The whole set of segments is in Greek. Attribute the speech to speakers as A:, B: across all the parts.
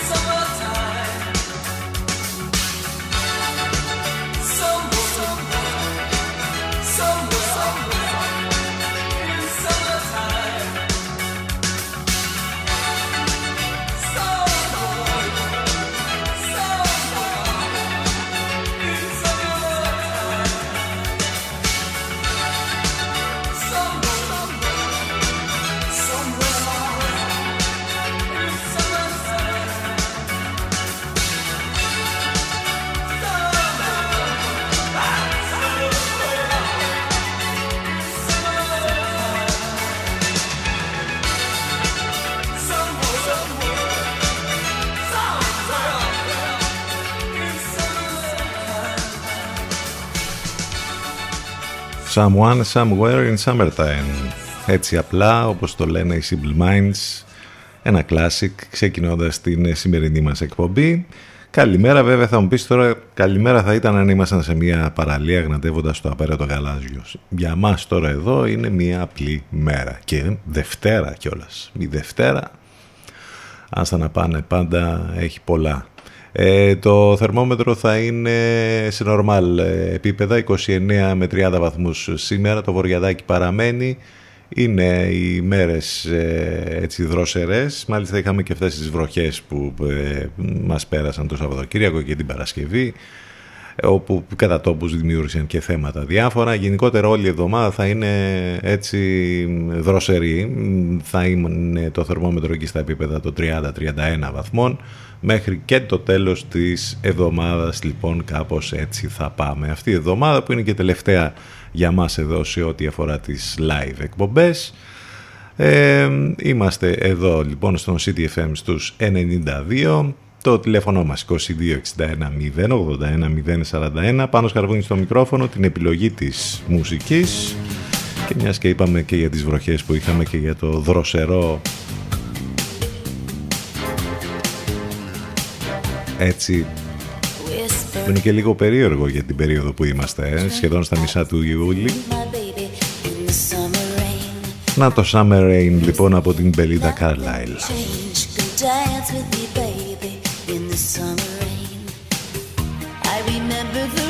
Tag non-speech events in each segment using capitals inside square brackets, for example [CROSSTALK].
A: so Someone, Somewhere in Summertime. Έτσι απλά όπως το λένε οι Simple Minds. Ένα classic ξεκινώντας την σημερινή μας εκπομπή. Καλημέρα βέβαια θα μου πεις τώρα καλημέρα θα ήταν αν ήμασταν σε μια παραλία γναντεύοντας στο απέραντο γαλάζιο. Για μας τώρα εδώ είναι μια απλή μέρα και Δευτέρα κιόλας. Η Δευτέρα αν να πάνε πάντα έχει πολλά ε, το θερμόμετρο θα είναι σε νορμάλ ε, επίπεδα, 29 με 30 βαθμούς σήμερα. Το βορειαδάκι παραμένει. Είναι οι μέρες ε, έτσι δρόσερες. Μάλιστα είχαμε και αυτές τις βροχές που ε, μας πέρασαν το Σαββατοκύριακο και την Παρασκευή όπου κατά τόπους δημιούργησαν και θέματα διάφορα. Γενικότερα όλη η εβδομάδα θα είναι έτσι δροσερή. Θα είναι το θερμόμετρο εκεί στα επίπεδα των 30-31 βαθμών μέχρι και το τέλος της εβδομάδας λοιπόν κάπως έτσι θα πάμε. Αυτή η εβδομάδα που είναι και τελευταία για μας εδώ σε ό,τι αφορά τις live εκπομπές. Ε, είμαστε εδώ λοιπόν στον CTFM στους 92 το τηλέφωνο μας 2261 081 041 πάνω σκαρβούνι στο μικρόφωνο την επιλογή της μουσικής και μιας και είπαμε και για τις βροχές που είχαμε και για το δροσερό έτσι είναι και λίγο περίεργο για την περίοδο που είμαστε, ε, σχεδόν στα μισά του Ιούλη. Να το Summer Rain λοιπόν από την Belinda Carlisle. I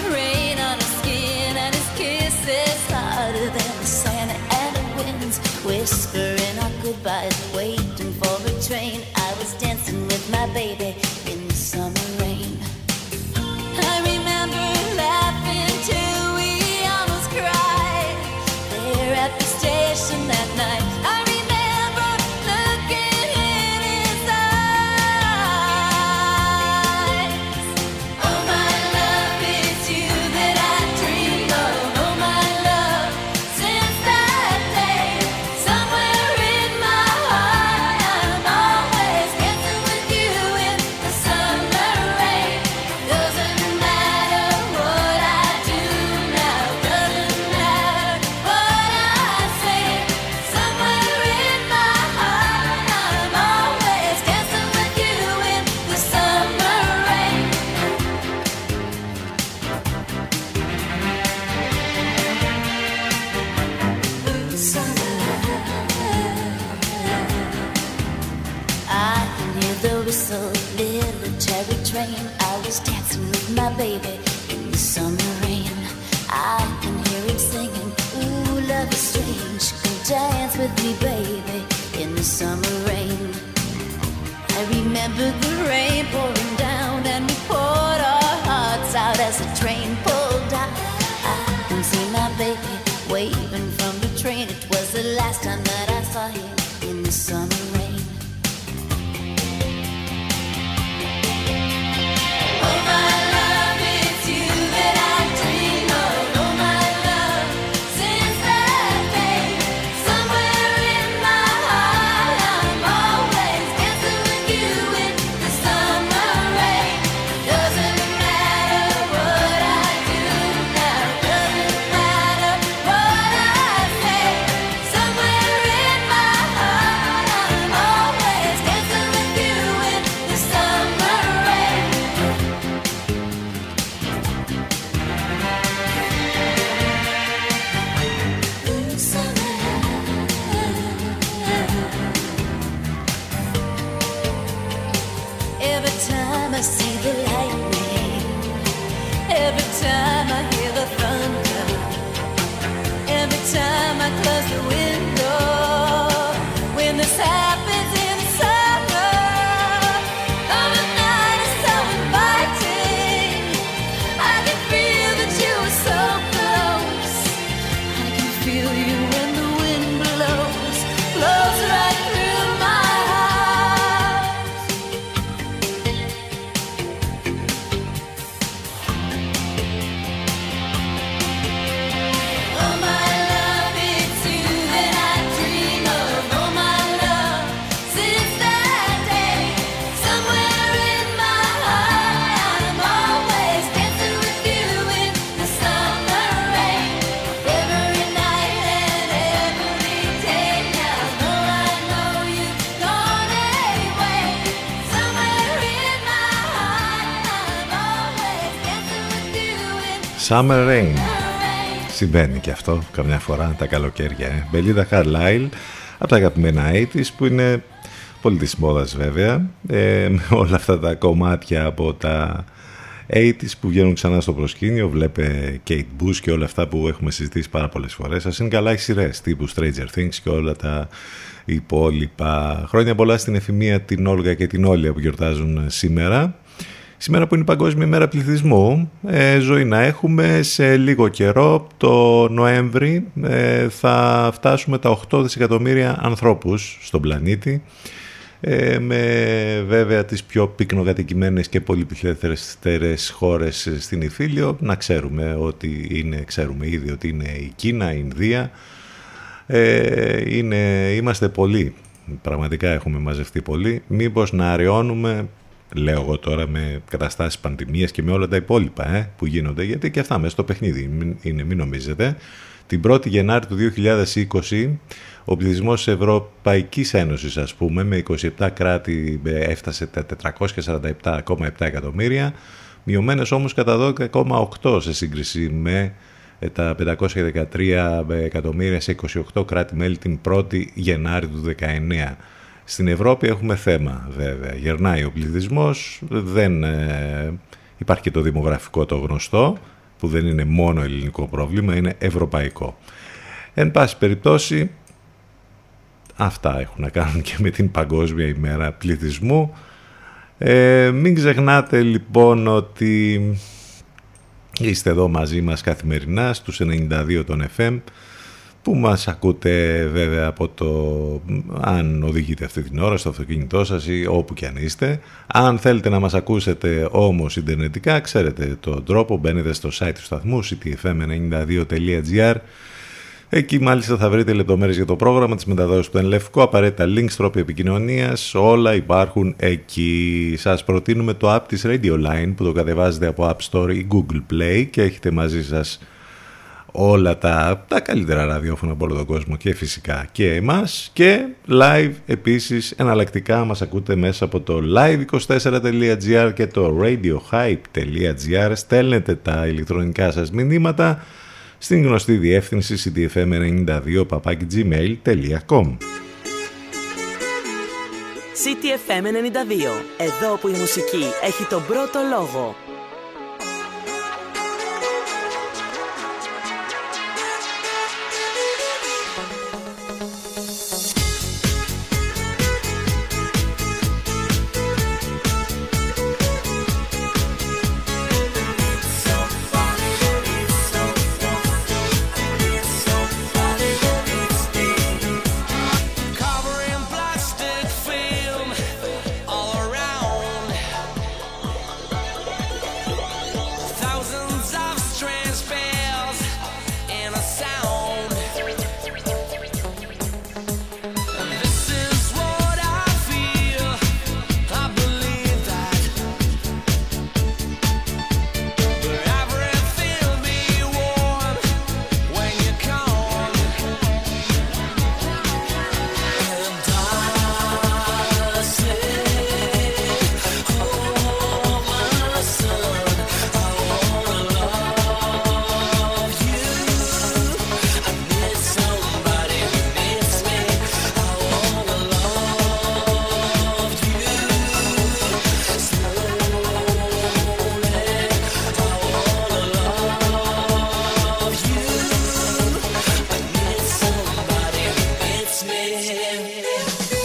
A: Summer Rain. Συμβαίνει και αυτό καμιά φορά τα καλοκαίρια. Ε. Μπελίδα Carlyle από τα αγαπημένα 80's που είναι πολύ της μόδας βέβαια ε, με όλα αυτά τα κομμάτια από τα 80's που βγαίνουν ξανά στο προσκήνιο βλέπε Kate Bush και όλα αυτά που έχουμε συζητήσει πάρα πολλές φορές σας είναι καλά οι σειρές τύπου Stranger Things και όλα τα υπόλοιπα χρόνια πολλά στην εφημεία την Όλγα και την Όλια που γιορτάζουν σήμερα Σήμερα που είναι η Παγκόσμια Μέρα Πληθυσμού, ε, ζωή να έχουμε σε λίγο καιρό, το Νοέμβρη, ε, θα φτάσουμε τα 8 δισεκατομμύρια ανθρώπους στον πλανήτη, ε, με βέβαια τις πιο πυκνοκατοικημένες και πολυπληθέστερες χώρες στην Ιφίλιο. Να ξέρουμε ότι είναι, ξέρουμε ήδη ότι είναι η Κίνα, η Ινδία. Ε, είναι, είμαστε πολλοί, πραγματικά έχουμε μαζευτεί πολύ. Μήπως να αραιώνουμε λέω εγώ τώρα με καταστάσεις πανδημίας και με όλα τα υπόλοιπα ε, που γίνονται, γιατί και αυτά μέσα στο παιχνίδι είναι, μην νομίζετε. Την 1η Γενάρη του 2020 ο πληθυσμός της Ευρωπαϊκής Ένωσης ας πούμε με 27 κράτη ε, έφτασε τα 447,7 εκατομμύρια μειωμένες όμως κατά 12,8 σε σύγκριση με ε, τα 513 εκατομμύρια σε 28 κράτη-μέλη την 1η Γενάρη του 2019. Στην Ευρώπη έχουμε θέμα βέβαια. Γερνάει ο πληθυσμός, δεν ε, υπάρχει και το δημογραφικό το γνωστό, που δεν είναι μόνο ελληνικό πρόβλημα, είναι ευρωπαϊκό. Εν πάση περιπτώσει, αυτά έχουν να κάνουν και με την Παγκόσμια ημέρα πληθυσμού. Ε, μην ξεχνάτε λοιπόν ότι είστε εδώ μαζί μας καθημερινά στους 92 των FM που μας ακούτε βέβαια από το αν οδηγείτε αυτή την ώρα στο αυτοκίνητό σας ή όπου και αν είστε. Αν θέλετε να μας ακούσετε όμως ιντερνετικά, ξέρετε τον τρόπο, μπαίνετε στο site του σταθμού ctfm92.gr Εκεί μάλιστα θα βρείτε λεπτομέρειες για το πρόγραμμα, της μεταδόσης του Ενλευκό, απαραίτητα links, τρόποι επικοινωνίας, όλα υπάρχουν εκεί. Σας προτείνουμε το app της Radio Line που το κατεβάζετε από App Store ή Google Play και έχετε μαζί σας όλα τα, τα καλύτερα ραδιόφωνα από όλο τον κόσμο και φυσικά και εμάς και live επίσης εναλλακτικά μας ακούτε μέσα από το live24.gr και το radiohype.gr στέλνετε τα ηλεκτρονικά σας μηνύματα στην γνωστή διεύθυνση ctfm92 gmail.com
B: CTFM 92. Εδώ που η μουσική έχει τον πρώτο λόγο.
C: yeah.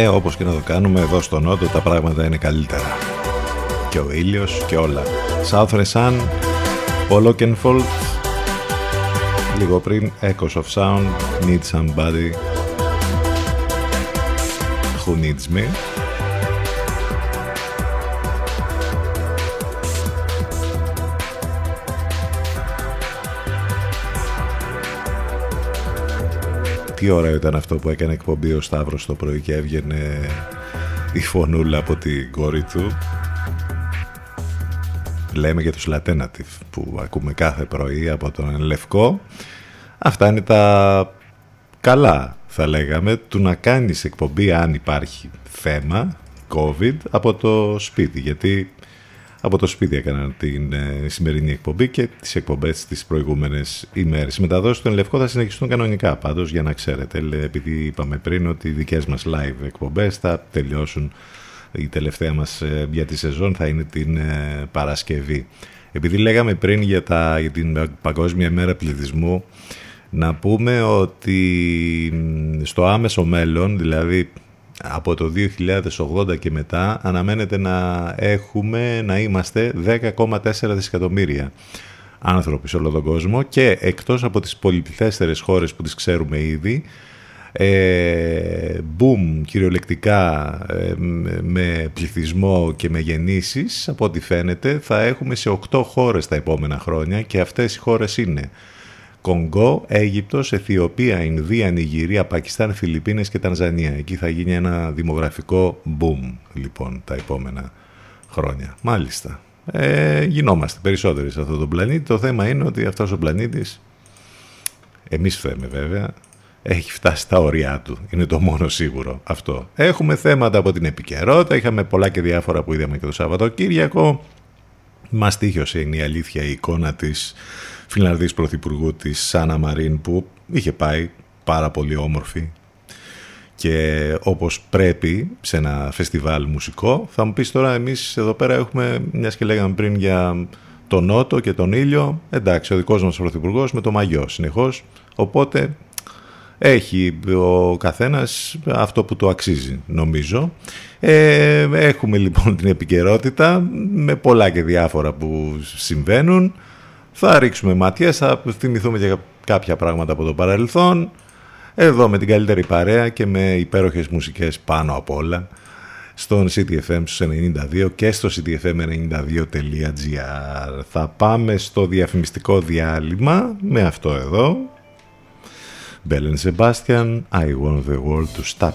A: Ε, όπως και να το κάνουμε εδώ στο Νότο τα πράγματα είναι καλύτερα. Και ο ήλιος και όλα. Southern Sun, Paul Oakenfold, λίγο πριν Echoes of Sound, Need Somebody Who Needs Me. Τι ώρα ήταν αυτό που έκανε εκπομπή ο Σταύρος το πρωί και έβγαινε η φωνούλα από την κόρη του; Λέμε για τους Latenative που ακούμε κάθε πρωί από τον Λευκό. Αυτά είναι τα καλά θα λέγαμε του να κάνεις εκπομπή αν υπάρχει θέμα COVID από το σπίτι γιατί από το σπίτι έκανα την ε, σημερινή εκπομπή και τις εκπομπές τις προηγούμενες ημέρες. Οι μεταδόσεις του Λευκό θα συνεχιστούν κανονικά πάντως για να ξέρετε, επειδή είπαμε πριν ότι οι δικές μας live εκπομπές θα τελειώσουν η τελευταία μας ε, για τη σεζόν θα είναι την ε, Παρασκευή. Επειδή λέγαμε πριν για, τα, για την Παγκόσμια Μέρα Πληθυσμού να πούμε ότι στο άμεσο μέλλον, δηλαδή από το 2080 και μετά αναμένεται να έχουμε, να είμαστε 10,4 δισεκατομμύρια άνθρωποι σε όλο τον κόσμο και εκτός από τις πολυπληθέστερες χώρες που τις ξέρουμε ήδη ε, boom κυριολεκτικά ε, με πληθυσμό και με γεννήσεις από ό,τι φαίνεται θα έχουμε σε 8 χώρες τα επόμενα χρόνια και αυτές οι χώρες είναι Κονγκό, Αίγυπτος, Αιθιοπία, Ινδία, Νιγηρία, Πακιστάν, Φιλιππίνες και Τανζανία. Εκεί θα γίνει ένα δημογραφικό boom λοιπόν τα επόμενα χρόνια. Μάλιστα. Ε, γινόμαστε περισσότεροι σε αυτόν τον πλανήτη. Το θέμα είναι ότι αυτός ο πλανήτης, εμείς φταίμε βέβαια, έχει φτάσει στα ωριά του. Είναι το μόνο σίγουρο αυτό. Έχουμε θέματα από την επικαιρότητα, είχαμε πολλά και διάφορα που είδαμε και το Σαββατοκύριακο. Μας τύχιωσε είναι η αλήθεια η εικόνα της Φιλανδής Πρωθυπουργού της Σάνα Μαρίν που είχε πάει πάρα πολύ όμορφη. Και όπως πρέπει σε ένα φεστιβάλ μουσικό θα μου πεις τώρα εμείς εδώ πέρα έχουμε μιας και λέγαμε πριν για τον Νότο και τον ήλιο εντάξει ο δικός μας Πρωθυπουργός με το μαγιό συνεχώς οπότε έχει ο καθένας αυτό που το αξίζει νομίζω. Ε, έχουμε λοιπόν την επικαιρότητα με πολλά και διάφορα που συμβαίνουν θα ρίξουμε μάτια, θα θυμηθούμε και κάποια πράγματα από το παρελθόν. Εδώ με την καλύτερη παρέα και με υπέροχες μουσικές πάνω απ' όλα στον CTFM 92 και στο ctfm92.gr. Θα πάμε στο διαφημιστικό διάλειμμα με αυτό εδώ. Bell Sebastian, I want the world to stop.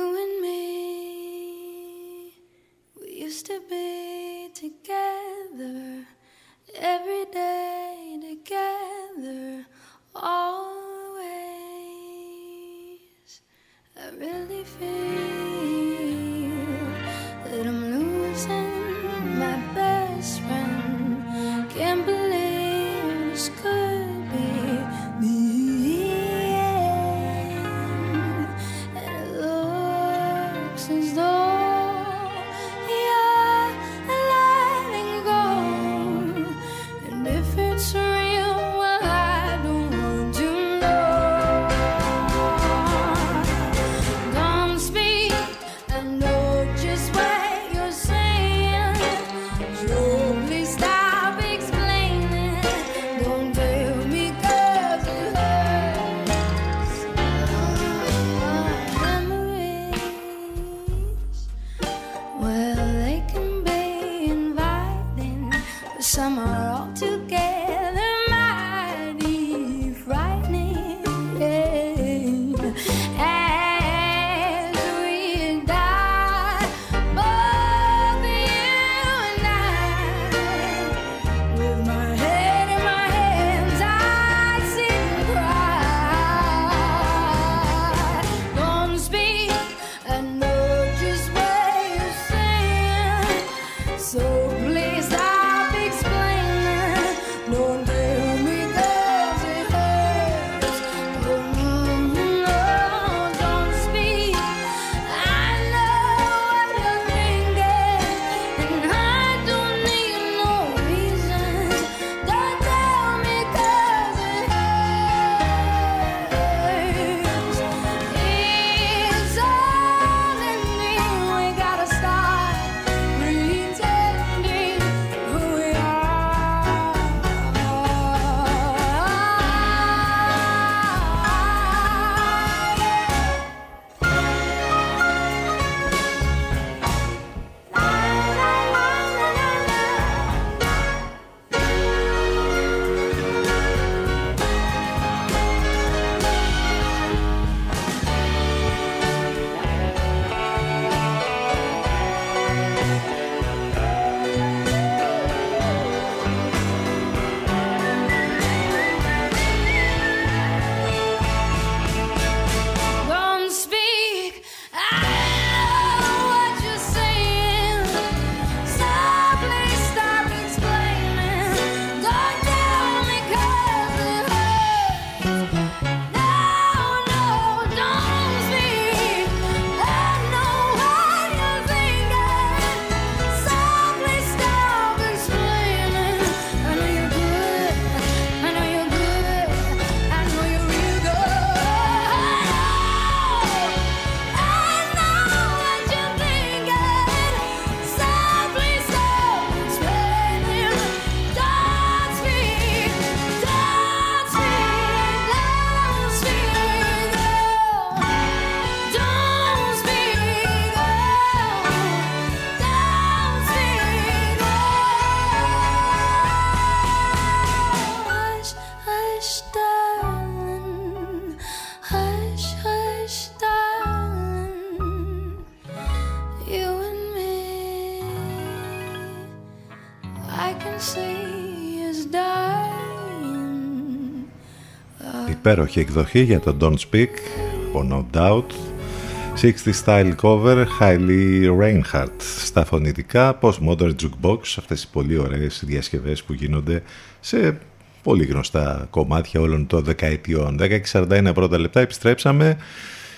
A: Υπέροχη εκδοχή για το Don't Speak ο No Doubt. 60 Style Cover Hailey Reinhardt. Στα φωνητικά Postmodern Jukebox αυτές οι πολύ ωραίες διασκευές που γίνονται σε πολύ γνωστά κομμάτια όλων των δεκαετιών. 10.41 πρώτα λεπτά επιστρέψαμε.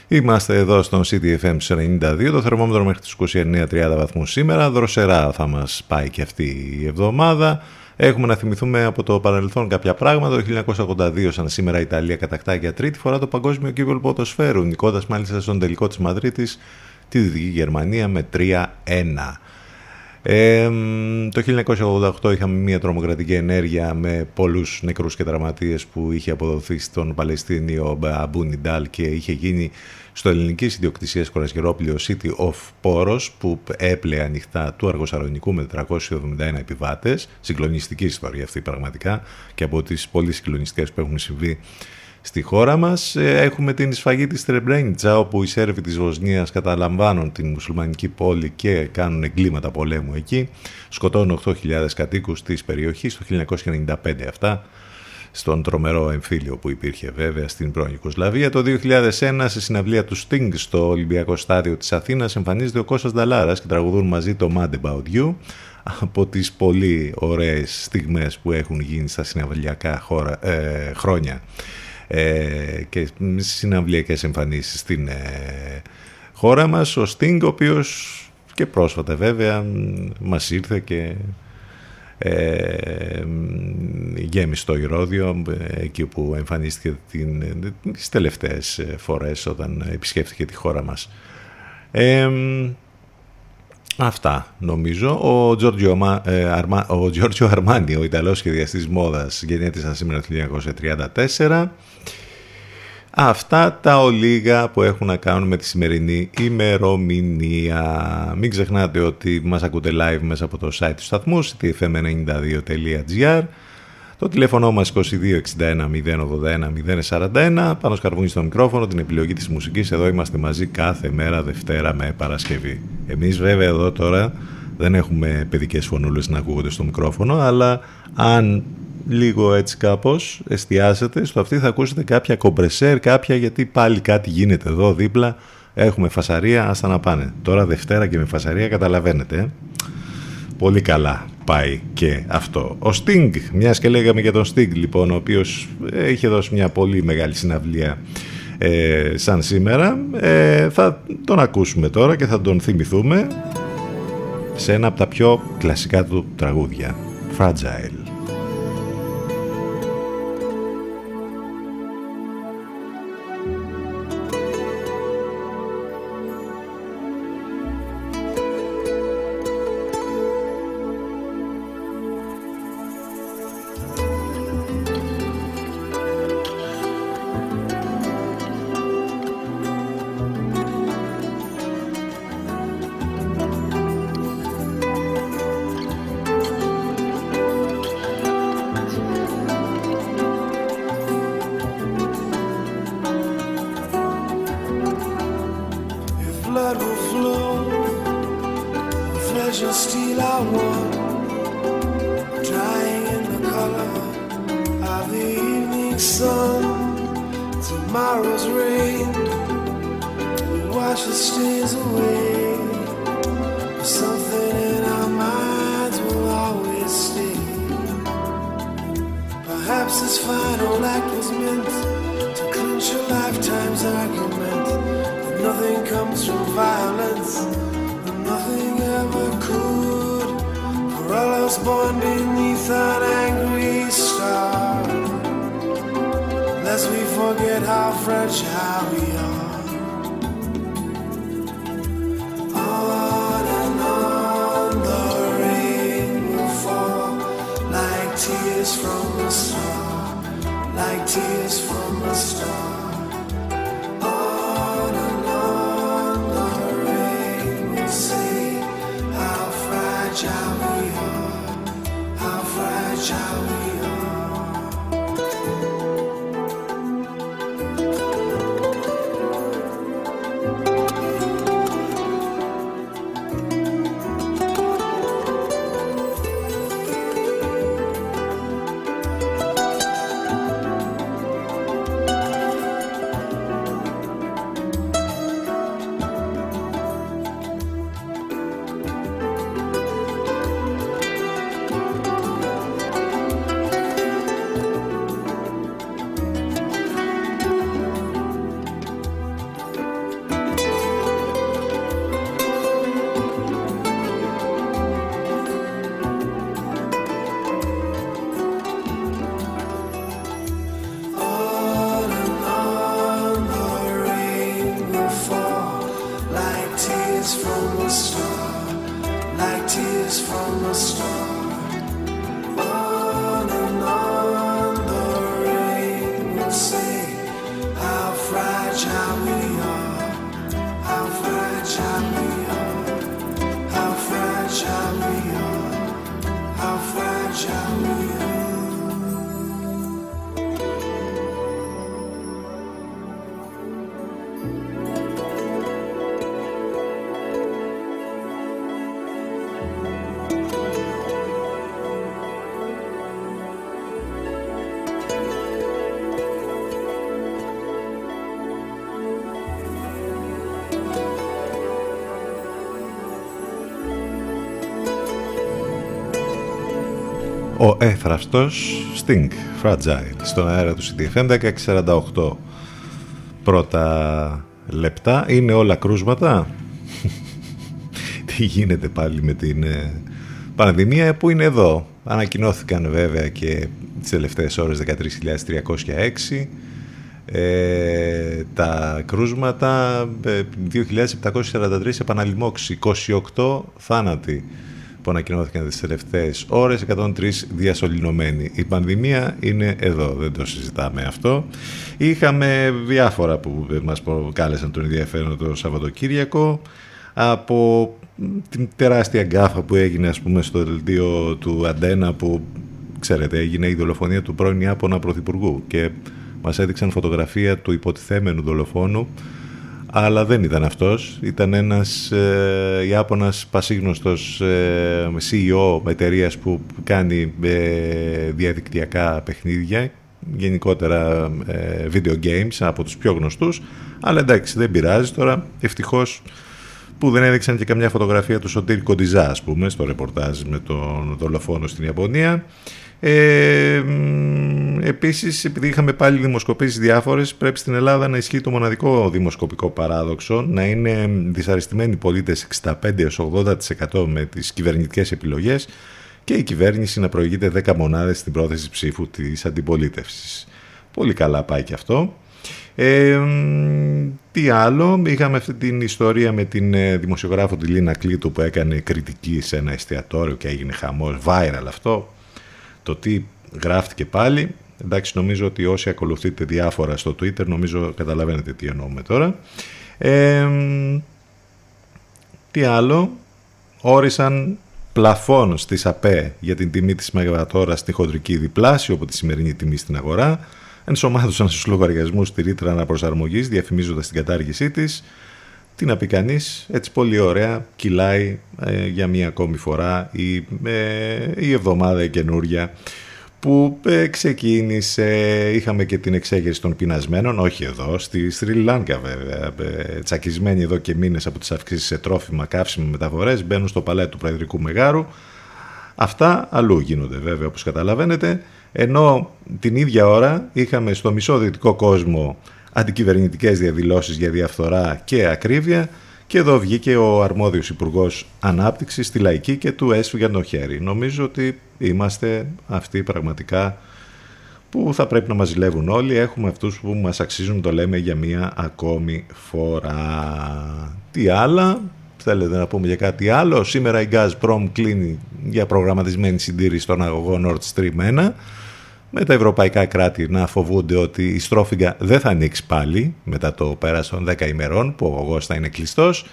A: Είμαστε εδώ στον CDFM 92, το θερμόμετρο μέχρι τους 29-30 βαθμούς σήμερα, δροσερά θα μας πάει και αυτή η εβδομάδα. Έχουμε να θυμηθούμε από το παρελθόν κάποια πράγματα. Το 1982, σαν σήμερα, η Ιταλία κατακτά για τρίτη φορά το παγκόσμιο κύβολο ποδοσφαίρου, νικώντας μάλιστα στον τελικό της Μαδρίτης τη Δυτική Γερμανία με 3-1. Ε, το 1988 είχαμε μια τρομοκρατική ενέργεια με πολλούς νεκρούς και τραυματίες που είχε αποδοθεί στον Παλαιστίνιο Αμπού και είχε γίνει στο ελληνικής ιδιοκτησίας κορασγερόπλαιο City of Poros που έπλεε ανοιχτά του Αργοσαρονικού με 471 επιβάτες. Συγκλονιστική ιστορία αυτή πραγματικά και από τις πολύ συγκλονιστικές που έχουν συμβεί στη χώρα μας. Ε, έχουμε την σφαγή της Τρεμπρένιτσα όπου οι Σέρβοι της Βοσνίας καταλαμβάνουν την μουσουλμανική πόλη και κάνουν εγκλήματα πολέμου εκεί. Σκοτώνουν 8.000 κατοίκους της περιοχής το 1995 αυτά στον τρομερό εμφύλιο που υπήρχε βέβαια στην πρώην Ιουκοσλαβία. Το 2001 σε συναυλία του Sting στο Ολυμπιακό Στάδιο της Αθήνας εμφανίζεται ο Κώστας Νταλάρας και τραγουδούν μαζί το Mad About You από τις πολύ ωραίες στιγμές που έχουν γίνει στα συναυλιακά χώρα, ε, χρόνια ε, και συναυλιακές εμφανίσεις στην ε, χώρα μας. Ο Sting ο οποίος και πρόσφατα βέβαια μας ήρθε και ε, γέμισε το Ηρώδιο εκεί που εμφανίστηκε την, τις τελευταίες φορές όταν επισκέφθηκε τη χώρα μας. Ε, αυτά νομίζω. Ο Giorgio, ε, Αρμα, ο Giorgio Αρμάνι, ο Ιταλός σχεδιαστής μόδας, γεννήθησαν σήμερα το 1934. Αυτά τα ολίγα που έχουν να κάνουν με τη σημερινή ημερομηνία. Μην ξεχνάτε ότι μας ακούτε live μέσα από το site του σταθμού, ctfm92.gr. Το τηλέφωνο μας 2261 081 041. Πάνω σκαρβούνι στο μικρόφωνο, την επιλογή της μουσικής. Εδώ είμαστε μαζί κάθε μέρα Δευτέρα με Παρασκευή. Εμείς βέβαια εδώ τώρα δεν έχουμε παιδικές φωνούλες να ακούγονται στο μικρόφωνο, αλλά αν λίγο έτσι κάπως εστιάσετε στο αυτή θα ακούσετε κάποια κομπρεσέρ, κάποια γιατί πάλι κάτι γίνεται εδώ δίπλα. Έχουμε φασαρία, άστα να πάνε. Τώρα Δευτέρα και με φασαρία καταλαβαίνετε. Ε. Πολύ καλά πάει και αυτό. Ο Sting, μιας και λέγαμε για τον Sting λοιπόν, ο οποίος είχε δώσει μια πολύ μεγάλη συναυλία ε, σαν σήμερα. Ε, θα τον ακούσουμε τώρα και θα τον θυμηθούμε σε ένα από τα πιο κλασικά του τραγούδια. Fragile.
D: you're still our one, drying in the color of the evening sun. Tomorrow's rain will wash the stains away. But something in our minds will always stay. Perhaps this final act was meant to clinch a lifetime's argument. That nothing comes from violence. was born beneath an angry star. Lest we forget how fragile we are. On and on the rain will fall like tears from a star, like tears from a star.
A: Ο έθραυστος Sting, Fragile, στον αέρα του CDFM 1648. Πρώτα λεπτά, είναι όλα κρούσματα. Τι γίνεται πάλι με την ε, πανδημία που είναι εδώ. Ανακοινώθηκαν βέβαια και τις τελευταίες ώρες 13.306 ε, τα κρούσματα 2.743 επαναλημμόξει 28 θάνατοι που ανακοινώθηκαν τις τελευταίες ώρες 103 διασωληνωμένοι. Η πανδημία είναι εδώ δεν το συζητάμε αυτό. Είχαμε διάφορα που μας κάλεσαν τον ενδιαφέρον το Σαββατοκύριακο. Από την τεράστια γκάφα που έγινε ας πούμε στο δελτίο του Αντένα που ξέρετε έγινε η δολοφονία του πρώην Ιάπωνα Πρωθυπουργού και μας έδειξαν φωτογραφία του υποτιθέμενου δολοφόνου αλλά δεν ήταν αυτός. Ήταν ένας ε, Ιάπωνας πασίγνωστος ε, CEO εταιρείας που κάνει ε, διαδικτυακά παιχνίδια. Γενικότερα ε, video games από τους πιο γνωστούς. Αλλά εντάξει δεν πειράζει τώρα. Ευτυχώς που δεν έδειξαν και καμιά φωτογραφία του Σωτήρ Κοντιζά ας πούμε στο ρεπορτάζ με τον δολοφόνο στην Ιαπωνία ε, επίσης, επειδή είχαμε πάλι δημοσκοπήσεις διάφορες, πρέπει στην Ελλάδα να ισχύει το μοναδικό δημοσκοπικό παράδοξο, να είναι δυσαρεστημένοι πολίτες 65-80% με τις κυβερνητικές επιλογές και η κυβέρνηση να προηγείται 10 μονάδες στην πρόθεση ψήφου της αντιπολίτευσης. Πολύ καλά πάει και αυτό. Ε, τι άλλο, είχαμε αυτή την ιστορία με την ε, δημοσιογράφο τη Λίνα Κλήτου που έκανε κριτική σε ένα εστιατόριο και έγινε χαμός, viral αυτό το τι γράφτηκε πάλι. Εντάξει, νομίζω ότι όσοι ακολουθείτε διάφορα στο Twitter, νομίζω καταλαβαίνετε τι εννοούμε τώρα. Ε, τι άλλο, όρισαν πλαφόν στη ΣΑΠΕ για την τιμή της μεγαβατόρας στη χοντρική διπλάσιο από τη σημερινή τιμή στην αγορά. Ενσωμάτωσαν στους λογαριασμούς τη ρήτρα αναπροσαρμογής, διαφημίζοντας την κατάργησή της. Τι να πει κανείς, έτσι πολύ ωραία κυλάει ε, για μία ακόμη φορά η, ε, η εβδομάδα η καινούρια που ε, ξεκίνησε, είχαμε και την εξέγερση των πεινασμένων, όχι εδώ, στη Σρι Λάνκα βέβαια, ε, τσακισμένοι εδώ και μήνες από τις αυξήσεις σε τρόφιμα, καύσιμα, μεταφορές, μπαίνουν στο παλέ του Προεδρικού Μεγάρου. Αυτά αλλού γίνονται βέβαια όπως καταλαβαίνετε, ενώ την ίδια ώρα είχαμε στο μισό δυτικό κόσμο αντικυβερνητικές διαδηλώσεις για διαφθορά και ακρίβεια και εδώ βγήκε ο αρμόδιος υπουργός Ανάπτυξης στη Λαϊκή και του έσφυγαν το χέρι. Νομίζω ότι είμαστε αυτοί πραγματικά που θα πρέπει να μας ζηλεύουν όλοι. Έχουμε αυτούς που μας αξίζουν, το λέμε για μία ακόμη φορά. Τι άλλα, θέλετε να πούμε για κάτι άλλο; Σήμερα η Gazprom κλείνει για προγραμματισμένη συντήρηση στον αγωγό Nord Stream 1 με τα ευρωπαϊκά κράτη να φοβούνται ότι η στρόφιγγα δεν θα ανοίξει πάλι μετά το πέρας των 10 ημερών που ο αγωγός θα είναι κλειστός.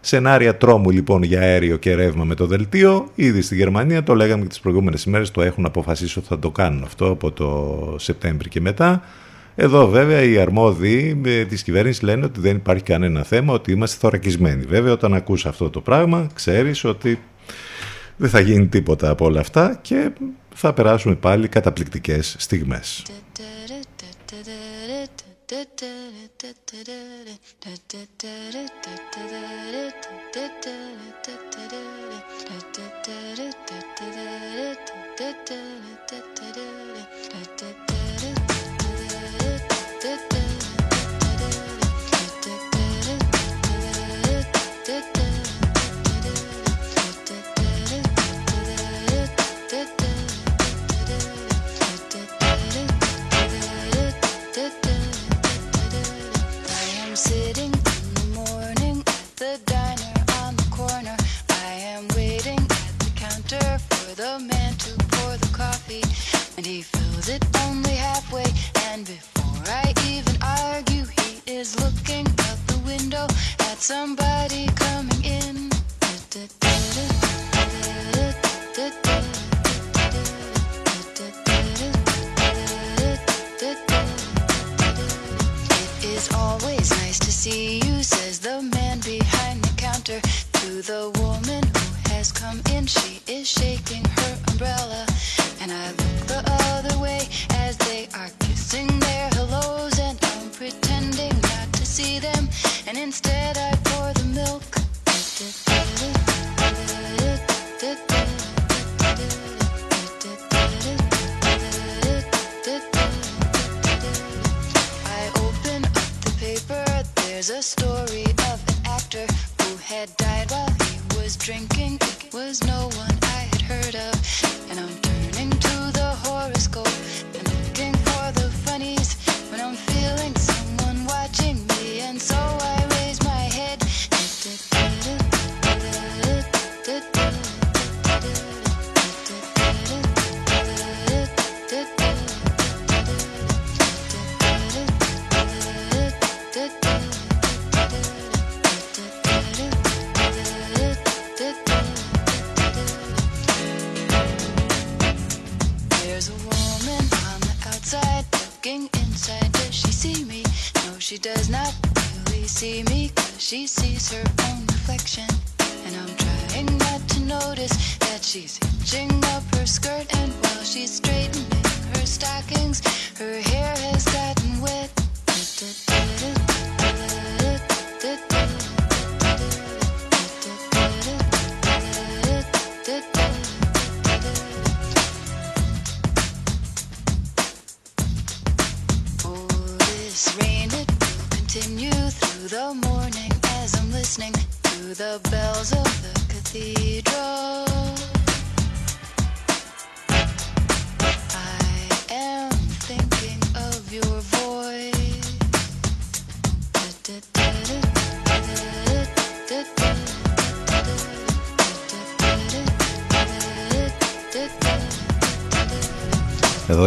A: Σενάρια τρόμου λοιπόν για αέριο και ρεύμα με το δελτίο. Ήδη στη Γερμανία το λέγαμε και τις προηγούμενες ημέρες το έχουν αποφασίσει ότι θα το κάνουν αυτό από το Σεπτέμβρη και μετά. Εδώ βέβαια οι αρμόδιοι ε, της κυβέρνησης λένε ότι δεν υπάρχει κανένα θέμα, ότι είμαστε θωρακισμένοι. Βέβαια όταν ακούς αυτό το πράγμα ξέρεις ότι δεν θα γίνει τίποτα από όλα αυτά και θα περάσουμε πάλι καταπληκτικές στιγμές.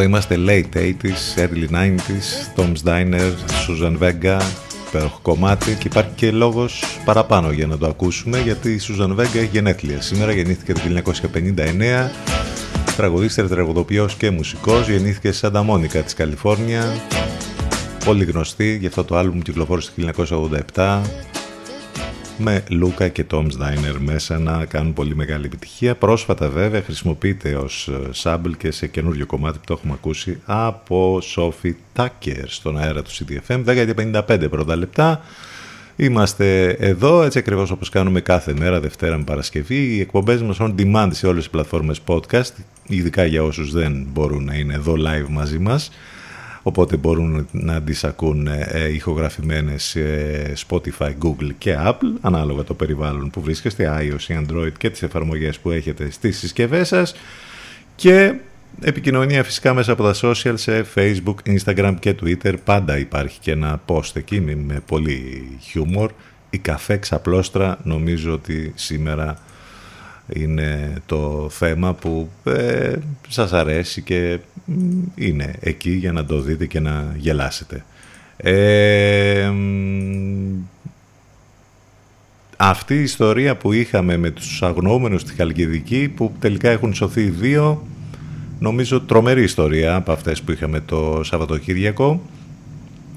A: Είμαστε late 80s, early 90s, Tom's Diner, Susan Vega, υπέροχο κομμάτι και υπάρχει και λόγος παραπάνω για να το ακούσουμε γιατί η Susan Vega έχει γενέθλια. Σήμερα γεννήθηκε το 1959, τραγουδίστρια, τραγουδοποιός και μουσικός, γεννήθηκε σε Σάντα Μόνικα της Καλιφόρνια, πολύ γνωστή, γι' αυτό το άλμπουμ κυκλοφόρησε το 1987 με Λούκα και Tom's Diner μέσα να κάνουν πολύ μεγάλη επιτυχία. Πρόσφατα βέβαια χρησιμοποιείται ως ε, sample και σε καινούριο κομμάτι που το έχουμε ακούσει από Sophie Tucker στον αέρα του CDFM 10 και 55 πρώτα λεπτά. Είμαστε εδώ έτσι ακριβώς όπως κάνουμε κάθε μέρα Δευτέρα με Παρασκευή. Οι εκπομπές μας on demand σε όλες τις πλατφόρμες podcast ειδικά για όσους δεν μπορούν να είναι εδώ live μαζί μας οπότε μπορούν να τις ακούν ε, ηχογραφημένες σε Spotify, Google και Apple ανάλογα το περιβάλλον που βρίσκεστε, iOS, Android και τις εφαρμογές που έχετε στις συσκευές σας. Και επικοινωνία φυσικά μέσα από τα social σε Facebook, Instagram και Twitter. Πάντα υπάρχει και ένα post εκεί με πολύ χιούμορ. Η καφέ ξαπλώστρα νομίζω ότι σήμερα είναι το θέμα που ε, σας αρέσει και είναι εκεί για να το δείτε και να γελάσετε. Ε, αυτή η ιστορία που είχαμε με τους αγνοούμενους στη Χαλκιδική που τελικά έχουν σωθεί δύο νομίζω τρομερή ιστορία από αυτές που είχαμε το Σαββατοκύριακο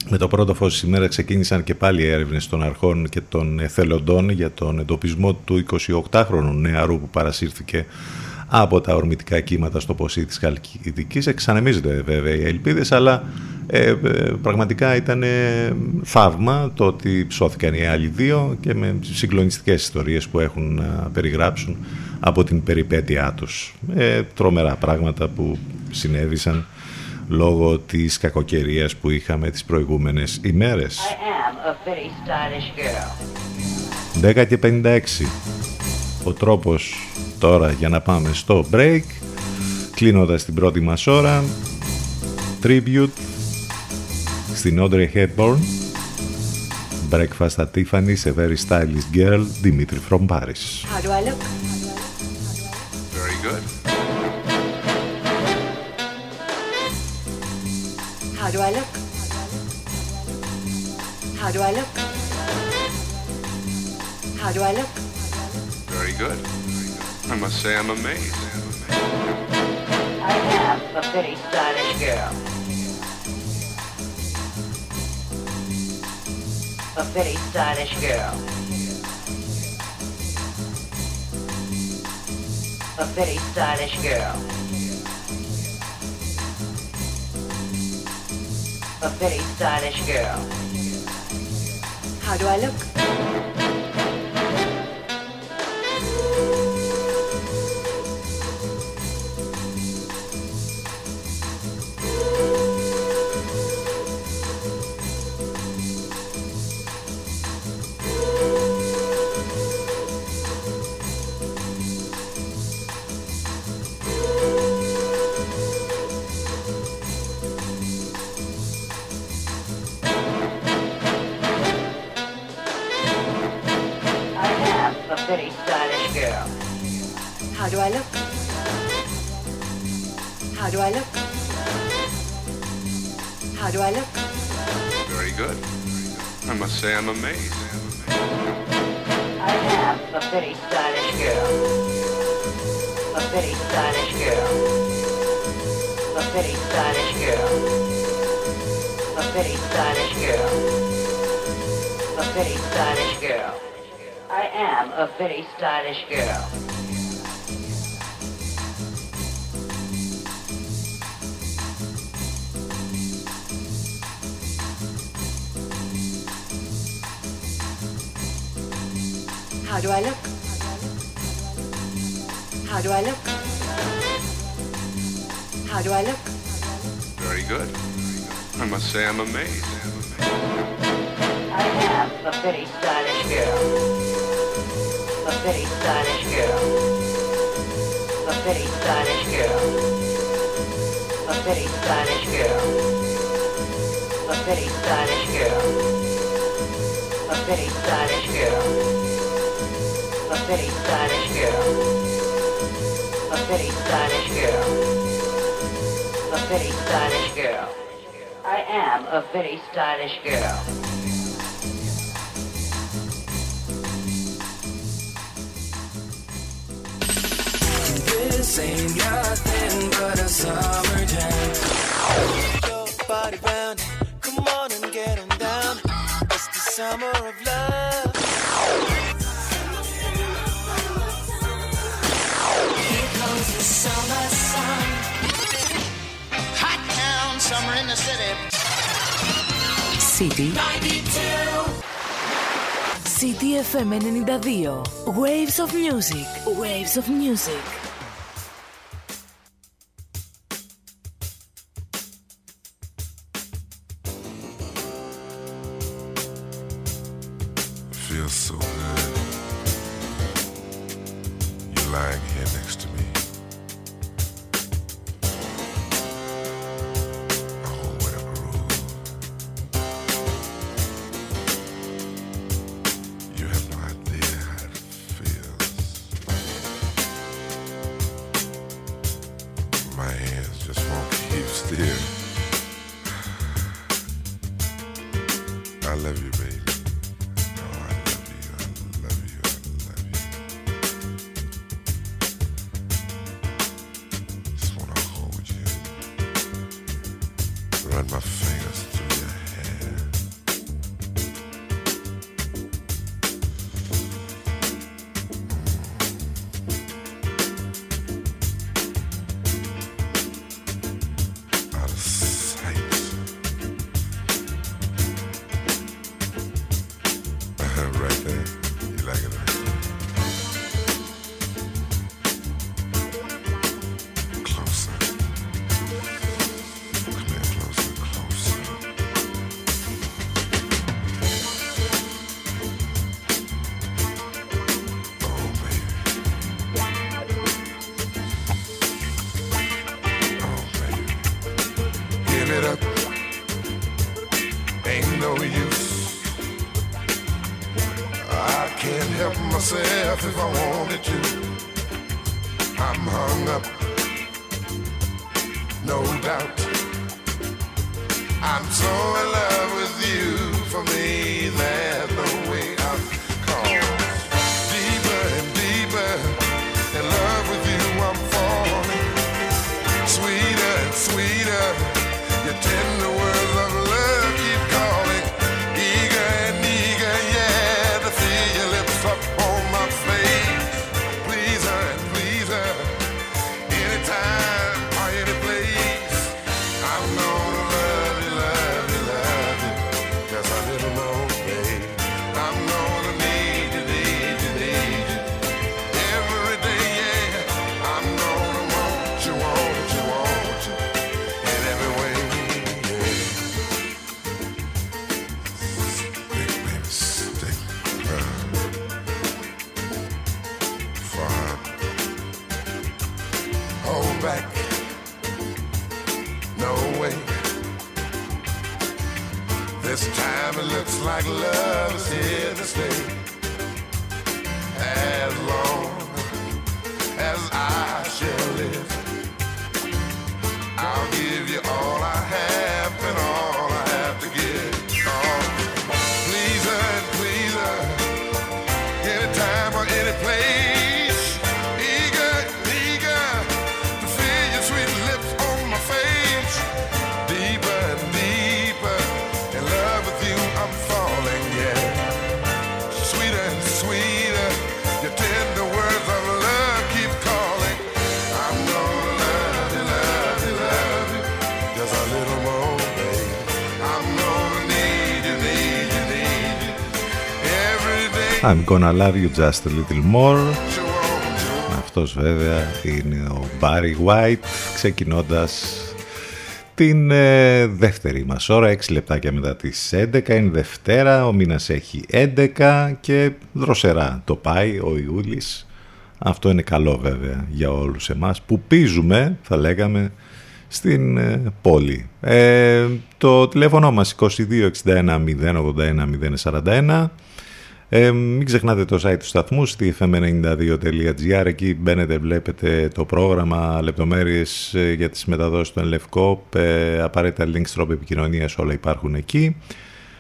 A: με το πρώτο φως σήμερα ξεκίνησαν και πάλι οι έρευνες των αρχών και των εθελοντών για τον εντοπισμό του 28χρονου νεαρού που παρασύρθηκε από τα ορμητικά κύματα στο ποσί της Χαλκιδικής. Εξανεμίζονται βέβαια οι ελπίδες, αλλά ε, ε, πραγματικά ήταν ε, θαύμα το ότι ψώθηκαν οι άλλοι δύο και με συγκλονιστικές ιστορίες που έχουν να περιγράψουν από την περιπέτειά τους. Ε, τρομερά πράγματα που συνέβησαν λόγω της κακοκαιρίας που είχαμε τις προηγούμενες ημέρες. 10 και 56. Ο τρόπος τώρα για να πάμε στο break, κλείνοντας την πρώτη μας ώρα, tribute στην Audrey Hepburn, breakfast at Tiffany's, a very stylish girl, Dimitri from Paris.
E: How do I look?
F: Very good.
E: How do I look? How do I look? How do I look?
F: Very good. I must say I'm amazed.
G: I am a very stylish girl. A very stylish girl. A very stylish girl. A very stylish girl.
E: How do I look?
F: Say I'm amazed.
G: I am a very stylish girl. A very stylish girl. A very stylish girl. A very stylish girl. A very stylish girl. I am a very stylish girl.
H: How do I look? How do I look? How do I look?
F: Very good. I must say I'm amazed.
G: I am a very stylish girl. A very stylish girl. A very stylish girl. A very stylish girl. A very stylish girl. A very stylish girl. Very stylish girl. A very stylish girl. A very stylish girl. I am a very stylish girl.
D: This ain't nothing but a summer
I: city.
J: City.
D: 92.
J: City FM 92. Waves of Music. Waves of Music.
K: No use. I can't help myself if I wanted to. I'm hung up, no doubt. I'm so in love with you. For me, there's
A: I'm gonna love you just a little more. Αυτός βέβαια είναι ο Barry White ξεκινώντας την ε, δεύτερη μας ώρα, 6 λεπτάκια μετά τις 11, είναι Δευτέρα, ο μήνας έχει 11 και δροσερά το πάει ο Ιούλης. Αυτό είναι καλό βέβαια για όλους εμάς που πίζουμε, θα λέγαμε, στην ε, πόλη. Ε, το τηλέφωνο μας 2261 081 041 ε, μην ξεχνάτε το site του σταθμού στη fm92.gr εκεί μπαίνετε βλέπετε το πρόγραμμα λεπτομέρειες ε, για τις μεταδόσεις του Ενλευκό ε, απαραίτητα links τρόπο επικοινωνίας όλα υπάρχουν εκεί.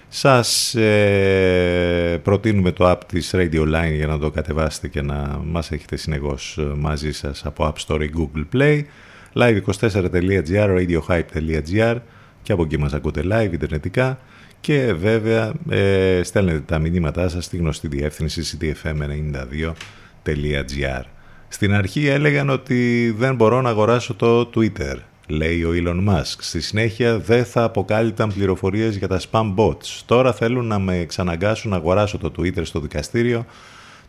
A: Σας ε, προτείνουμε το app της Radio Line για να το κατεβάσετε και να μας έχετε συνεχώς ε, μαζί σας από App Store ή Google Play. Live24.gr, radiohype.gr και από εκεί μας ακούτε live, ιντερνετικά και βέβαια ε, στέλνετε τα μηνύματά σας στη γνωστή διεύθυνση ctfm92.gr Στην αρχή έλεγαν ότι δεν μπορώ να αγοράσω το Twitter, λέει ο Elon Musk. Στη συνέχεια δεν θα αποκάλυπταν πληροφορίες για τα spam bots. Τώρα θέλουν να με εξαναγκάσουν να αγοράσω το Twitter στο δικαστήριο.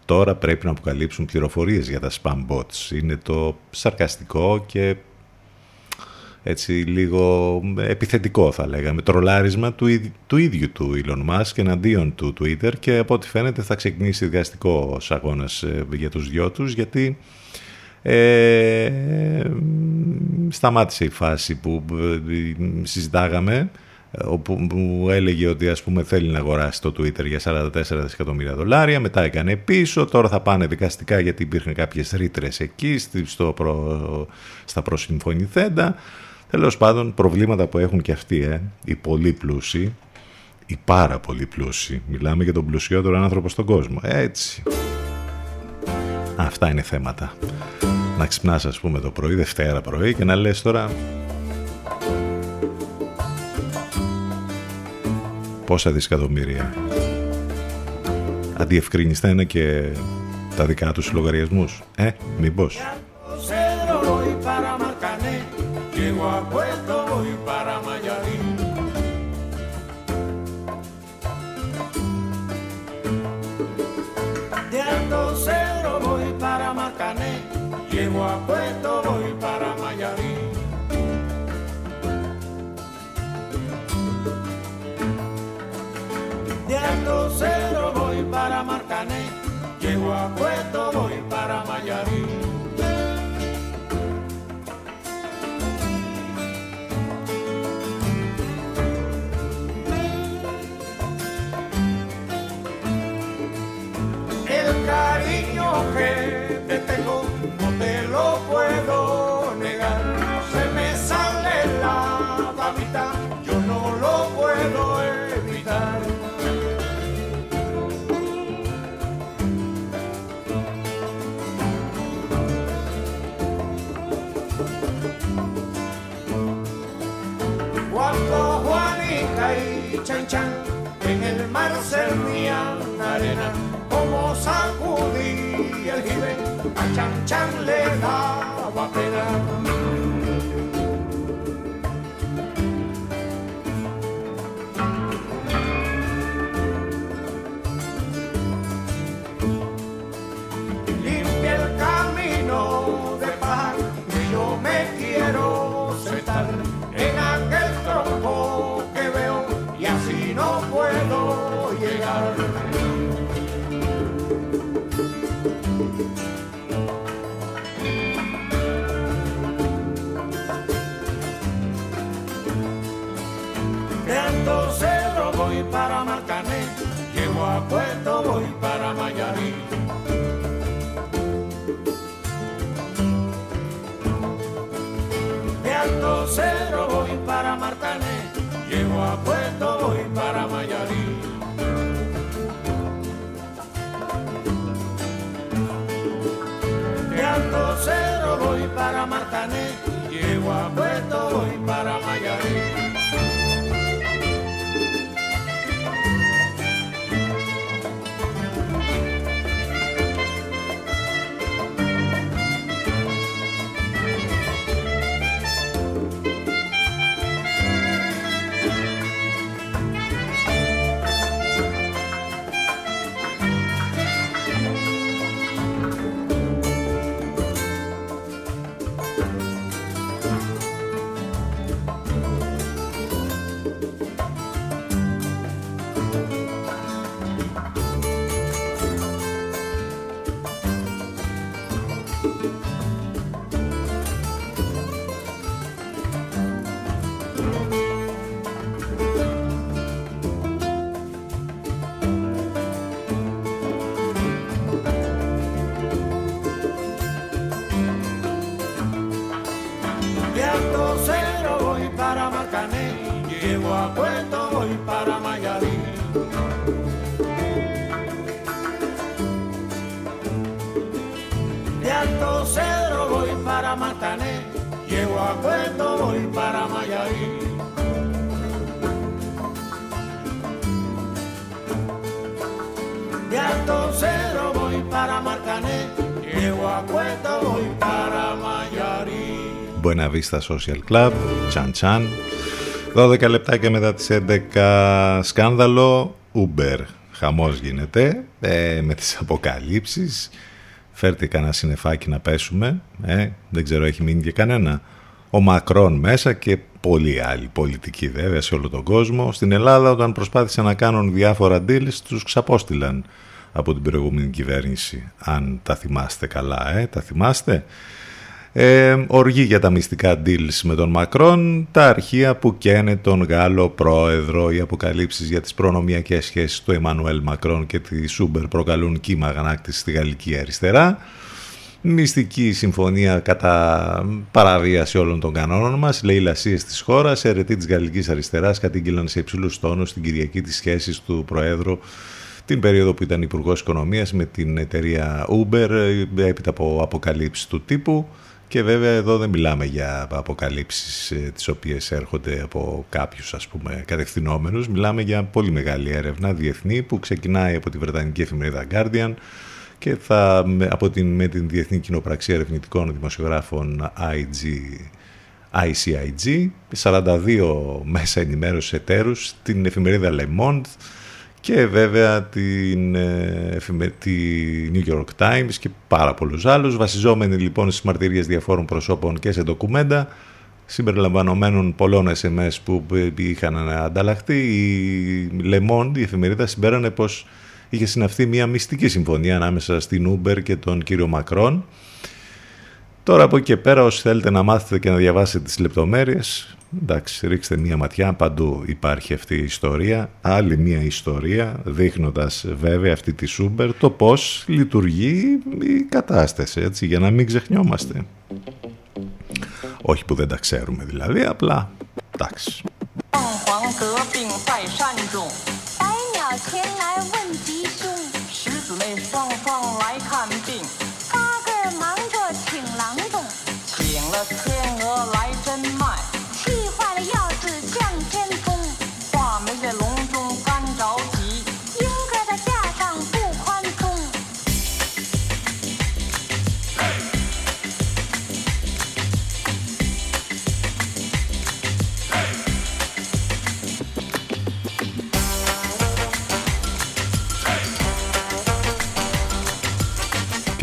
A: Τώρα πρέπει να αποκαλύψουν πληροφορίες για τα spam bots. Είναι το σαρκαστικό και έτσι λίγο επιθετικό θα λέγαμε, τρολάρισμα του, ιδ- του ίδιου του Elon Musk εναντίον του Twitter και από ό,τι φαίνεται θα ξεκινήσει δικαστικό αγώνας ε, για τους δυο τους γιατί ε, σταμάτησε η φάση που ε, συζητάγαμε όπου που έλεγε ότι ας πούμε θέλει να αγοράσει το Twitter για 44 δισεκατομμύρια δολάρια μετά έκανε πίσω, τώρα θα πάνε δικαστικά γιατί υπήρχαν κάποιες ρήτρες εκεί στο προ, στα προσυμφωνηθέντα Τέλος πάντων, προβλήματα που έχουν και αυτοί, ε, οι πολύ πλούσιοι, οι πάρα πολύ πλούσιοι. Μιλάμε για τον πλουσιότερο άνθρωπο στον κόσμο. Έτσι. Αυτά είναι θέματα. Να ξυπνάς, ας πούμε, το πρωί, Δευτέρα πρωί και να λες τώρα... Πόσα δισεκατομμύρια. Αντιευκρινιστά είναι και τα δικά τους λογαριασμούς. Ε, μήπως.
L: Llego a Puerto voy para Mayarín. De Alto Cedro voy para Marcané, llego a Puerto voy para Mayarín. De Alto Cedro voy para Marcané, llego a Puerto voy para Mayarín. Mar servían arena, como sacudí el jibe, a Chan Chan le daba pena. Marcané, llego a Puerto voy para Mayarí.
A: Vista Social Club, Chan Chan. 12 λεπτάκια μετά τις 11 σκάνδαλο, Uber. Χαμός γίνεται ε, με τις αποκαλύψεις. Φέρτε κανένα συνεφάκι να πέσουμε. Ε, δεν ξέρω έχει μείνει και κανένα. Ο Μακρόν μέσα και πολλοί άλλοι πολιτικοί βέβαια σε όλο τον κόσμο. Στην Ελλάδα όταν προσπάθησαν να κάνουν διάφορα deals τους ξαπόστηλαν από την προηγούμενη κυβέρνηση. Αν τα θυμάστε καλά, ε, τα θυμάστε; Ε, οργή για τα μυστικά deals με τον Μακρόν, τα αρχεία που καίνε τον Γάλλο πρόεδρο, οι αποκαλύψεις για τις προνομιακές σχέσεις του Εμμανουέλ Μακρόν και τη Σούμπερ προκαλούν κύμα αγανάκτηση στη γαλλική αριστερά. Μυστική συμφωνία κατά παραβίαση όλων των κανόνων μας, λέει λασίες της χώρας, αιρετή της γαλλικής αριστεράς κατήγγειλαν σε υψηλούς τόνους την Κυριακή της σχέσης του Προέδρου την περίοδο που ήταν Υπουργός Οικονομίας με την εταιρεία Uber, έπειτα από αποκαλύψεις του τύπου. Και βέβαια εδώ δεν μιλάμε για αποκαλύψεις ε, τις οποίες έρχονται από κάποιους ας πούμε κατευθυνόμενους. Μιλάμε για πολύ μεγάλη έρευνα διεθνή που ξεκινάει από τη Βρετανική εφημερίδα Guardian και θα, με- από την, με την Διεθνή Κοινοπραξία Ερευνητικών Δημοσιογράφων IG, ICIG, 42 μέσα ενημέρωσης εταίρους, την εφημερίδα Le Monde και βέβαια την, ε, εφημε- τη New York Times και πάρα πολλούς άλλους, βασιζόμενοι λοιπόν στις μαρτυρίες διαφόρων προσώπων και σε ντοκουμέντα, συμπεριλαμβανομένων πολλών SMS που είχαν ανταλλαχθεί, η Le Monde, η εφημερίδα, συμπέρανε πως είχε συναυθεί μια μυστική συμφωνία ανάμεσα στην Uber και τον κύριο Μακρόν. Τώρα από εκεί και πέρα όσοι θέλετε να μάθετε και να διαβάσετε τις λεπτομέρειες εντάξει ρίξτε μία ματιά παντού υπάρχει αυτή η ιστορία. Άλλη μία ιστορία δείχνοντας βέβαια αυτή τη Uber το πως λειτουργεί η κατάσταση έτσι για να μην ξεχνιόμαστε. Όχι που δεν τα ξέρουμε δηλαδή απλά εντάξει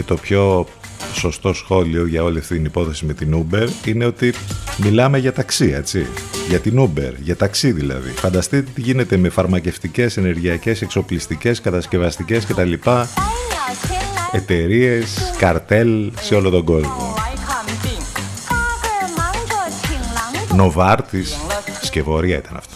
A: το πιο σωστό σχόλιο για όλη αυτή την υπόθεση με την Uber είναι ότι μιλάμε για ταξί, έτσι. Για την Uber, για ταξί δηλαδή. Φανταστείτε τι γίνεται με φαρμακευτικές, ενεργειακές, εξοπλιστικές, κατασκευαστικές κτλ. Εταιρείες, καρτέλ σε όλο τον κόσμο. Νοβάρτης, σκευωρία ήταν αυτό.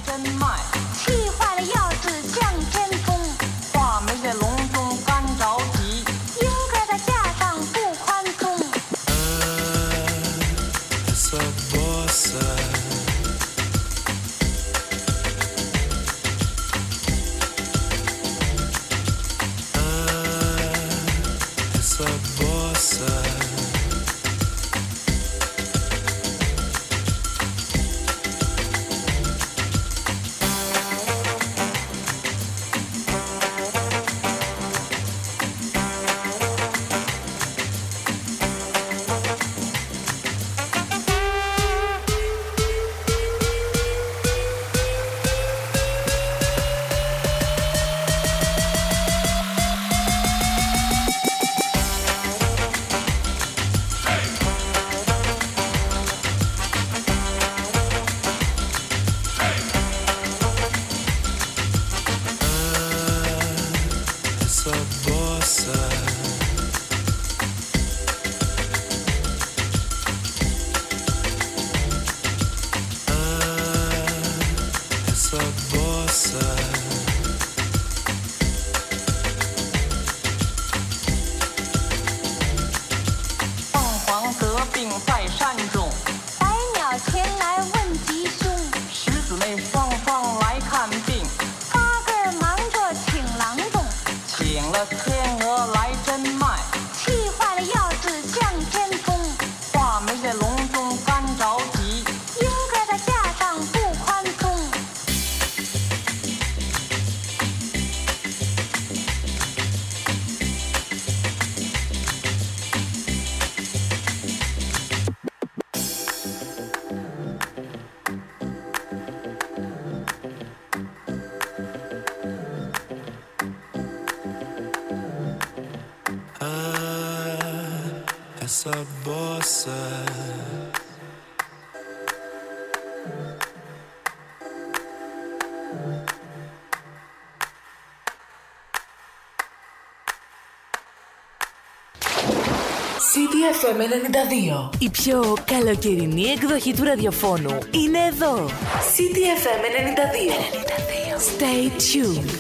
C: FM 92. Η πιο καλοκαιρινή εκδοχή του ραδιοφώνου είναι εδώ. CTFM 92. 92. Stay tuned.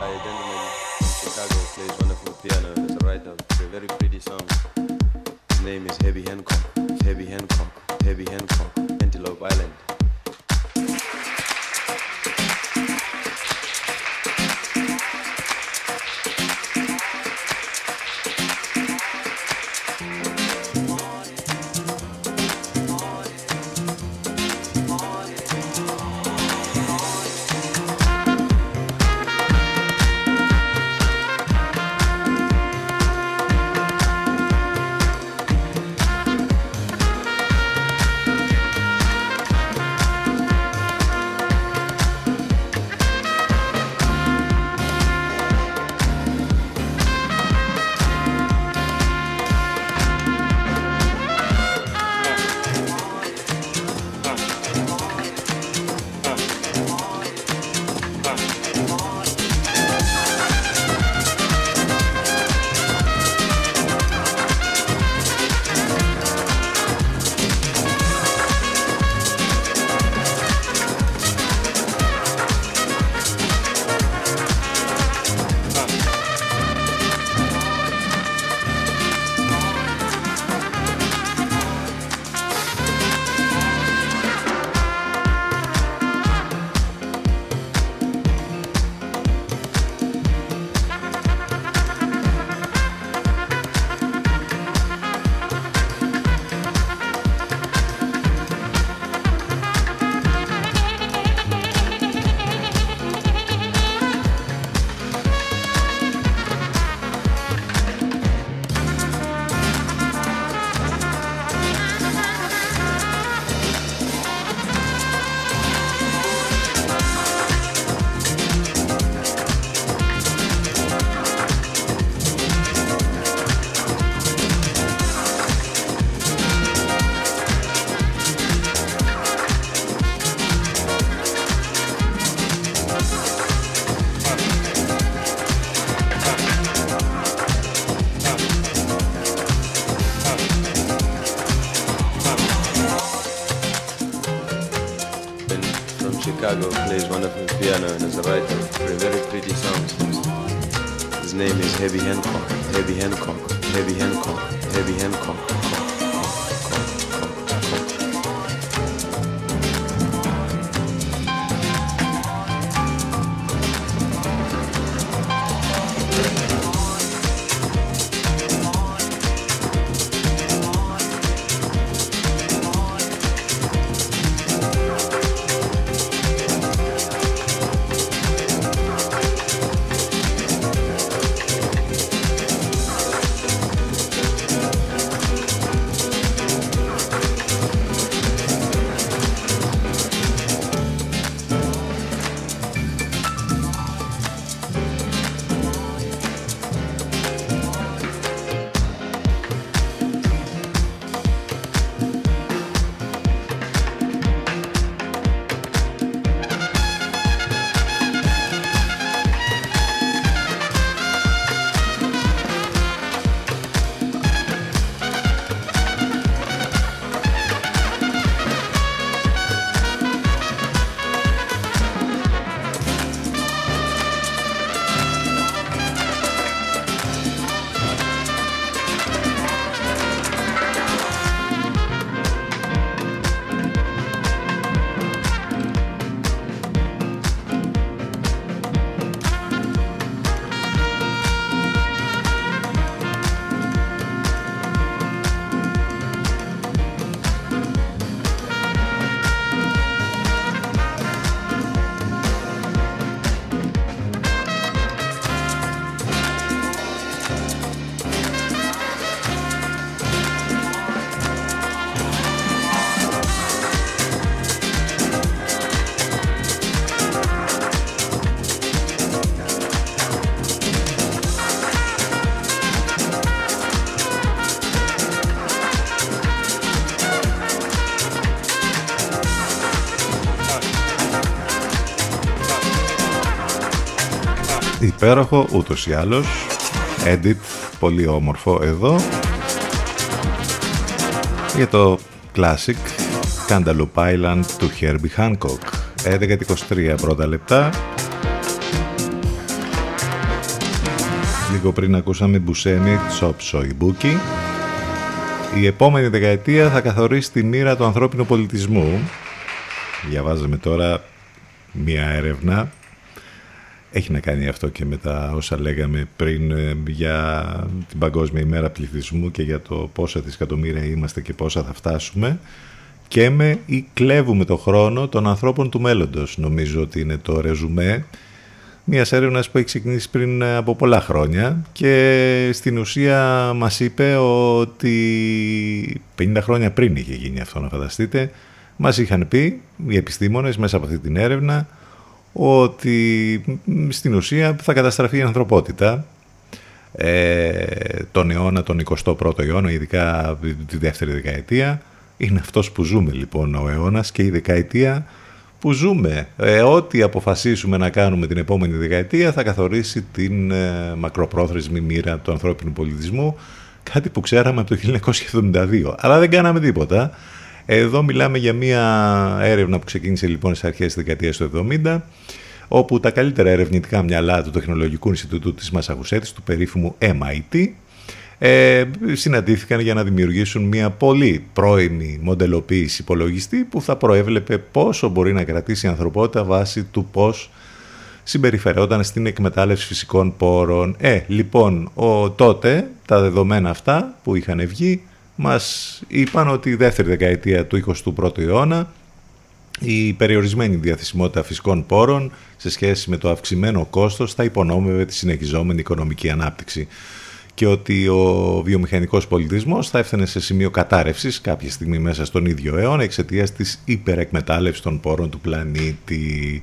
M: Hi, gentlemen. Chicago plays wonderful piano and is a writer of a very pretty song. His name is Heavy Hancock. Heavy Hancock. Heavy Hancock. Antelope Island.
A: Υπέροχο ούτως ή άλλως. Edit πολύ όμορφο εδώ. Για το classic Cantaloupe Island του Herbie Hancock. 11-23 πρώτα λεπτά. Λίγο πριν ακούσαμε Μπουσέμι Τσόψο η Μπούκι η επόμενη δεκαετία θα καθορίσει τη μοίρα του ανθρώπινου πολιτισμού. Διαβάζαμε τώρα μία έρευνα έχει να κάνει αυτό και με τα όσα λέγαμε πριν ε, για την Παγκόσμια ημέρα πληθυσμού και για το πόσα δισεκατομμύρια είμαστε και πόσα θα φτάσουμε. Και με ή κλέβουμε το χρόνο των ανθρώπων του μέλλοντος. Νομίζω ότι είναι το ρεζουμέ μιας έρευνας που έχει ξεκινήσει πριν ε, από πολλά χρόνια. Και στην ουσία μας είπε ότι 50 χρόνια πριν είχε γίνει αυτό να φανταστείτε. Μας είχαν πει οι επιστήμονες μέσα από αυτή την έρευνα ότι στην ουσία θα καταστραφεί η ανθρωπότητα ε, τον αιώνα, τον 21ο αιώνα, ειδικά τη δεύτερη δεκαετία. Είναι αυτός που ζούμε λοιπόν ο αιώνας και η δεκαετία που ζούμε. Ε, ό,τι αποφασίσουμε να κάνουμε την επόμενη δεκαετία θα καθορίσει την ε, μακροπρόθεσμη μοίρα του ανθρώπινου πολιτισμού, κάτι που ξέραμε από το 1972. Αλλά δεν κάναμε τίποτα. Εδώ μιλάμε για μια έρευνα που ξεκίνησε λοιπόν στις αρχές της δεκαετίας του 70 όπου τα καλύτερα ερευνητικά μυαλά του Τεχνολογικού Ινστιτούτου της Μασαχουσέτης, του περίφημου MIT, ε, συναντήθηκαν για να δημιουργήσουν μια πολύ πρώιμη μοντελοποίηση υπολογιστή που θα προέβλεπε πόσο μπορεί να κρατήσει η ανθρωπότητα βάσει του πώς συμπεριφερόταν στην εκμετάλλευση φυσικών πόρων. Ε, λοιπόν, ο, τότε τα δεδομένα αυτά που είχαν βγει μας είπαν ότι η δεύτερη δεκαετία του 21ου αιώνα η περιορισμένη διαθεσιμότητα φυσικών πόρων σε σχέση με το αυξημένο κόστος θα υπονόμευε τη συνεχιζόμενη οικονομική ανάπτυξη και ότι ο βιομηχανικός πολιτισμός θα έφτανε σε σημείο κατάρρευσης κάποια στιγμή μέσα στον ίδιο αιώνα εξαιτίας της υπερεκμετάλλευσης των πόρων του πλανήτη.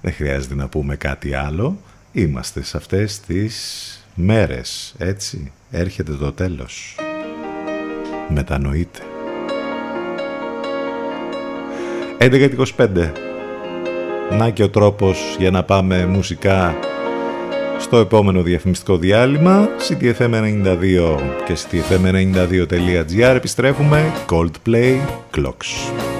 A: Δεν χρειάζεται να πούμε κάτι άλλο. Είμαστε σε αυτές τις μέρες, έτσι. Έρχεται το τέλος. Μετανοείτε. 11.25 Να και ο τρόπος για να πάμε μουσικά στο επόμενο διαφημιστικό διάλειμμα. CTFM92 και CTFM92.gr επιστρέφουμε. Coldplay Clocks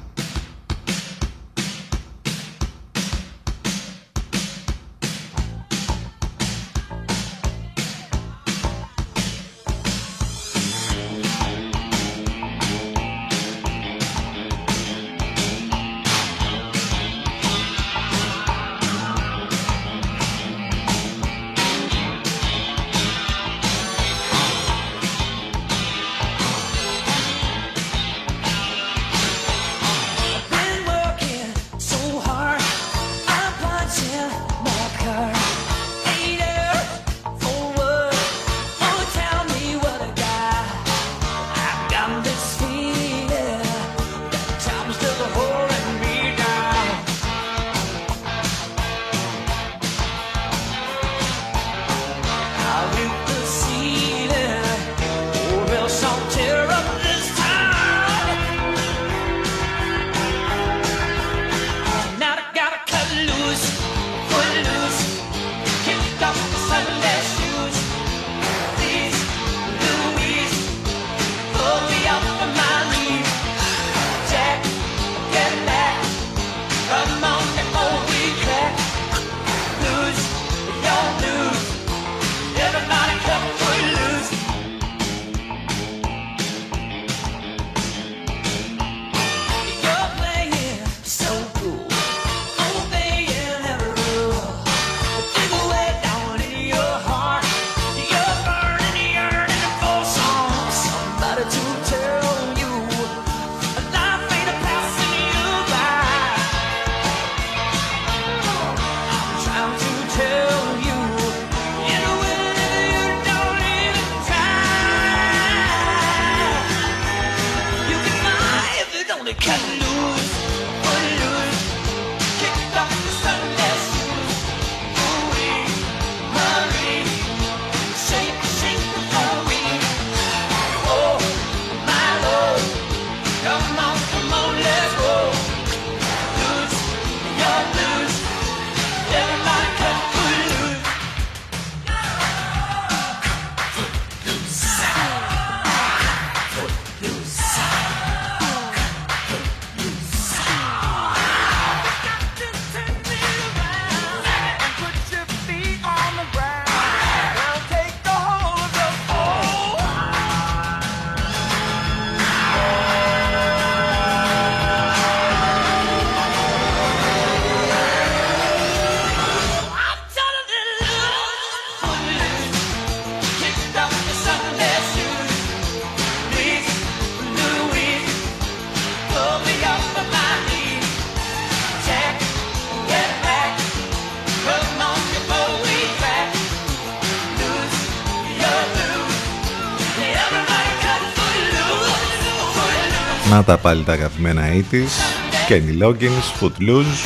A: Τα πάλι τα αγαπημένα 80's Kenny Loggins, Footloose.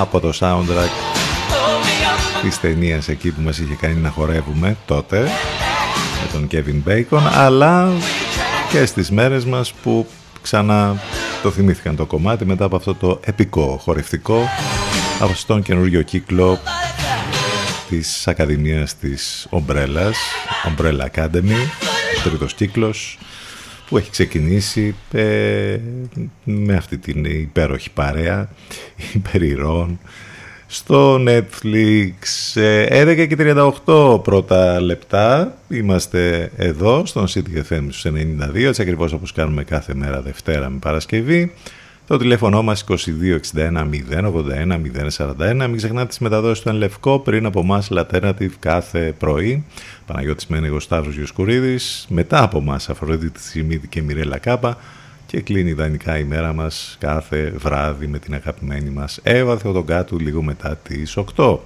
A: Από το soundtrack της ταινίας εκεί που μας είχε κάνει να χορεύουμε τότε με τον Kevin Bacon αλλά και στις μέρες μας που ξανά το θυμήθηκαν το κομμάτι μετά από αυτό το επικό χορευτικό από στον καινούργιο κύκλο της Ακαδημίας της Ομπρέλας Umbrella Academy τρίτος κύκλος που έχει ξεκινήσει ε, με αυτή την υπέροχη παρέα [LAUGHS] υπερηρών στο Netflix. Ε, 11 και 38 πρώτα λεπτά. Είμαστε εδώ στον CTFM στους 92 έτσι ακριβώς όπως κάνουμε κάθε μέρα Δευτέρα με Παρασκευή το τηλέφωνο μας 2261 081 041 μην ξεχνάτε τις μεταδόσεις του Ενλευκό πριν από μας Alternative κάθε πρωί Παναγιώτης Μένεγος Σταύρος Γιοσκουρίδης μετά από μας Αφροδίτη Σιμίδη και Μιρέλα Κάπα και κλείνει ιδανικά η μέρα μας κάθε βράδυ με την αγαπημένη μας Εύα Θεοδογκάτου λίγο μετά τις 8.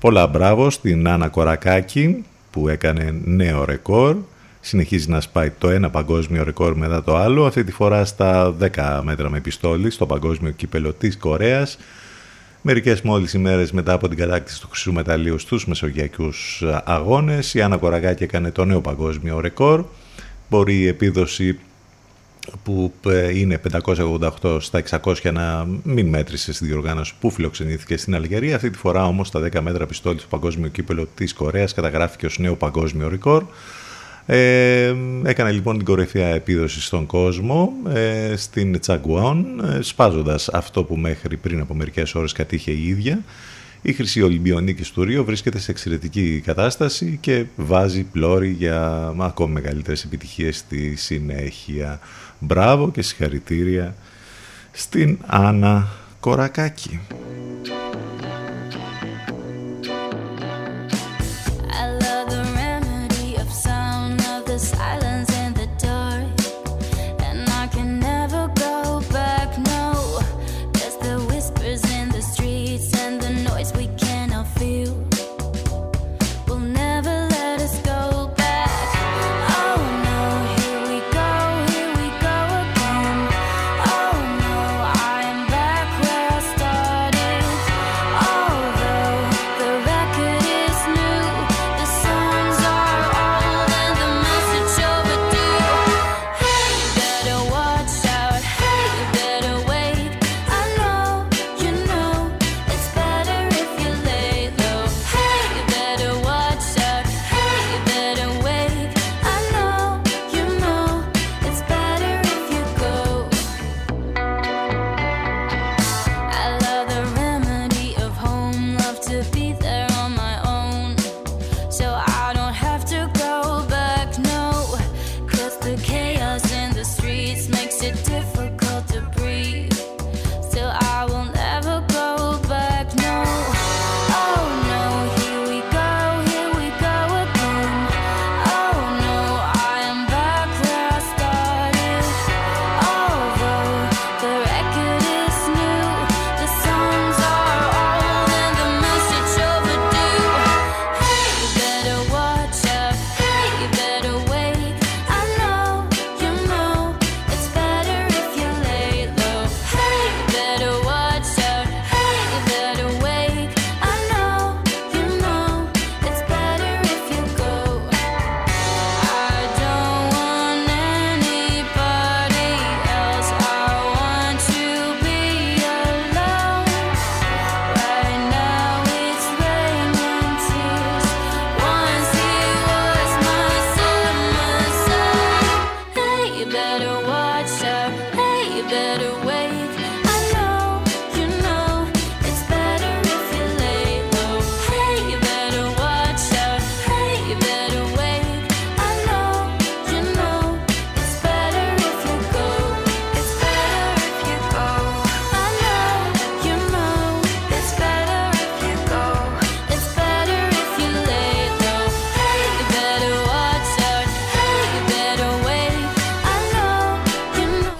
A: Πολλά μπράβο στην Άννα Κορακάκη που έκανε νέο ρεκόρ. Συνεχίζει να σπάει το ένα παγκόσμιο ρεκόρ μετά το άλλο, αυτή τη φορά στα 10 μέτρα με πιστόλι στο παγκόσμιο κύπελο της Κορέας.
N: Μερικές μόλις ημέρες μετά από την κατάκτηση του χρυσού μεταλλίου στους μεσογειακούς αγώνες, η Άννα Κοραγάκη έκανε το νέο παγκόσμιο ρεκόρ. Μπορεί η επίδοση που ε, είναι 588 στα 600 να μην μέτρησε στη διοργάνωση που φιλοξενήθηκε στην Αλγερία. Αυτή τη φορά όμως στα 10 μέτρα πιστόλι στο παγκόσμιο κύπελο της Κορέας καταγράφηκε ως νέο παγκόσμιο ρεκόρ. Ε, έκανε λοιπόν την κορυφαία επίδοση στον κόσμο ε, στην Τσαγκουάν ε, σπάζοντας αυτό που μέχρι πριν από μερικές ώρες κατήχε η ίδια. Η Χρυσή Ολυμπιονίκη του Ρίο βρίσκεται σε εξαιρετική κατάσταση και βάζει πλώρη για ακόμη μεγαλύτερες επιτυχίες στη συνέχεια. Μπράβο και συγχαρητήρια στην Άννα Κορακάκη.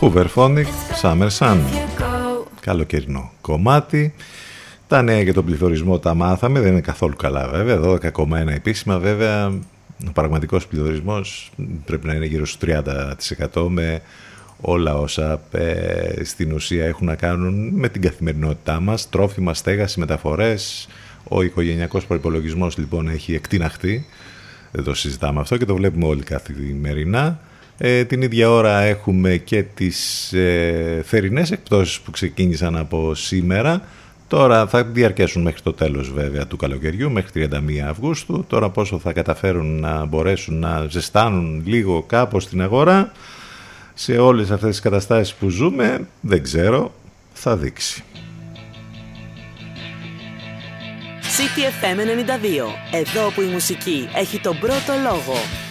N: Hooverphonic, Summer Sun.
A: you go.
N: Καλοκαιρινό κομμάτι. Τα νέα για τον πληθωρισμό τα μάθαμε, δεν είναι καθόλου καλά βέβαια. 12,1 επίσημα βέβαια. Ο πραγματικός πληθωρισμός πρέπει να είναι γύρω στους 30% με όλα όσα ε, στην ουσία έχουν να κάνουν με την καθημερινότητά μας, τρόφιμα, στέγαση, μεταφορές. Ο οικογενειακός προϋπολογισμός λοιπόν έχει εκτιναχτεί, δεν το συζητάμε αυτό και το βλέπουμε όλοι καθημερινά. Ε, την ίδια ώρα έχουμε και τις ε, θερινές εκπτώσεις που ξεκίνησαν από σήμερα. Τώρα θα διαρκέσουν μέχρι το τέλος βέβαια του καλοκαιριού, μέχρι 31 Αυγούστου. Τώρα πόσο θα καταφέρουν να μπορέσουν να ζεστάνουν λίγο κάπως την αγορά σε όλες αυτές τις καταστάσεις που ζούμε, δεν ξέρω, θα δείξει.
B: CTFM 92. Εδώ που η μουσική έχει τον πρώτο λόγο.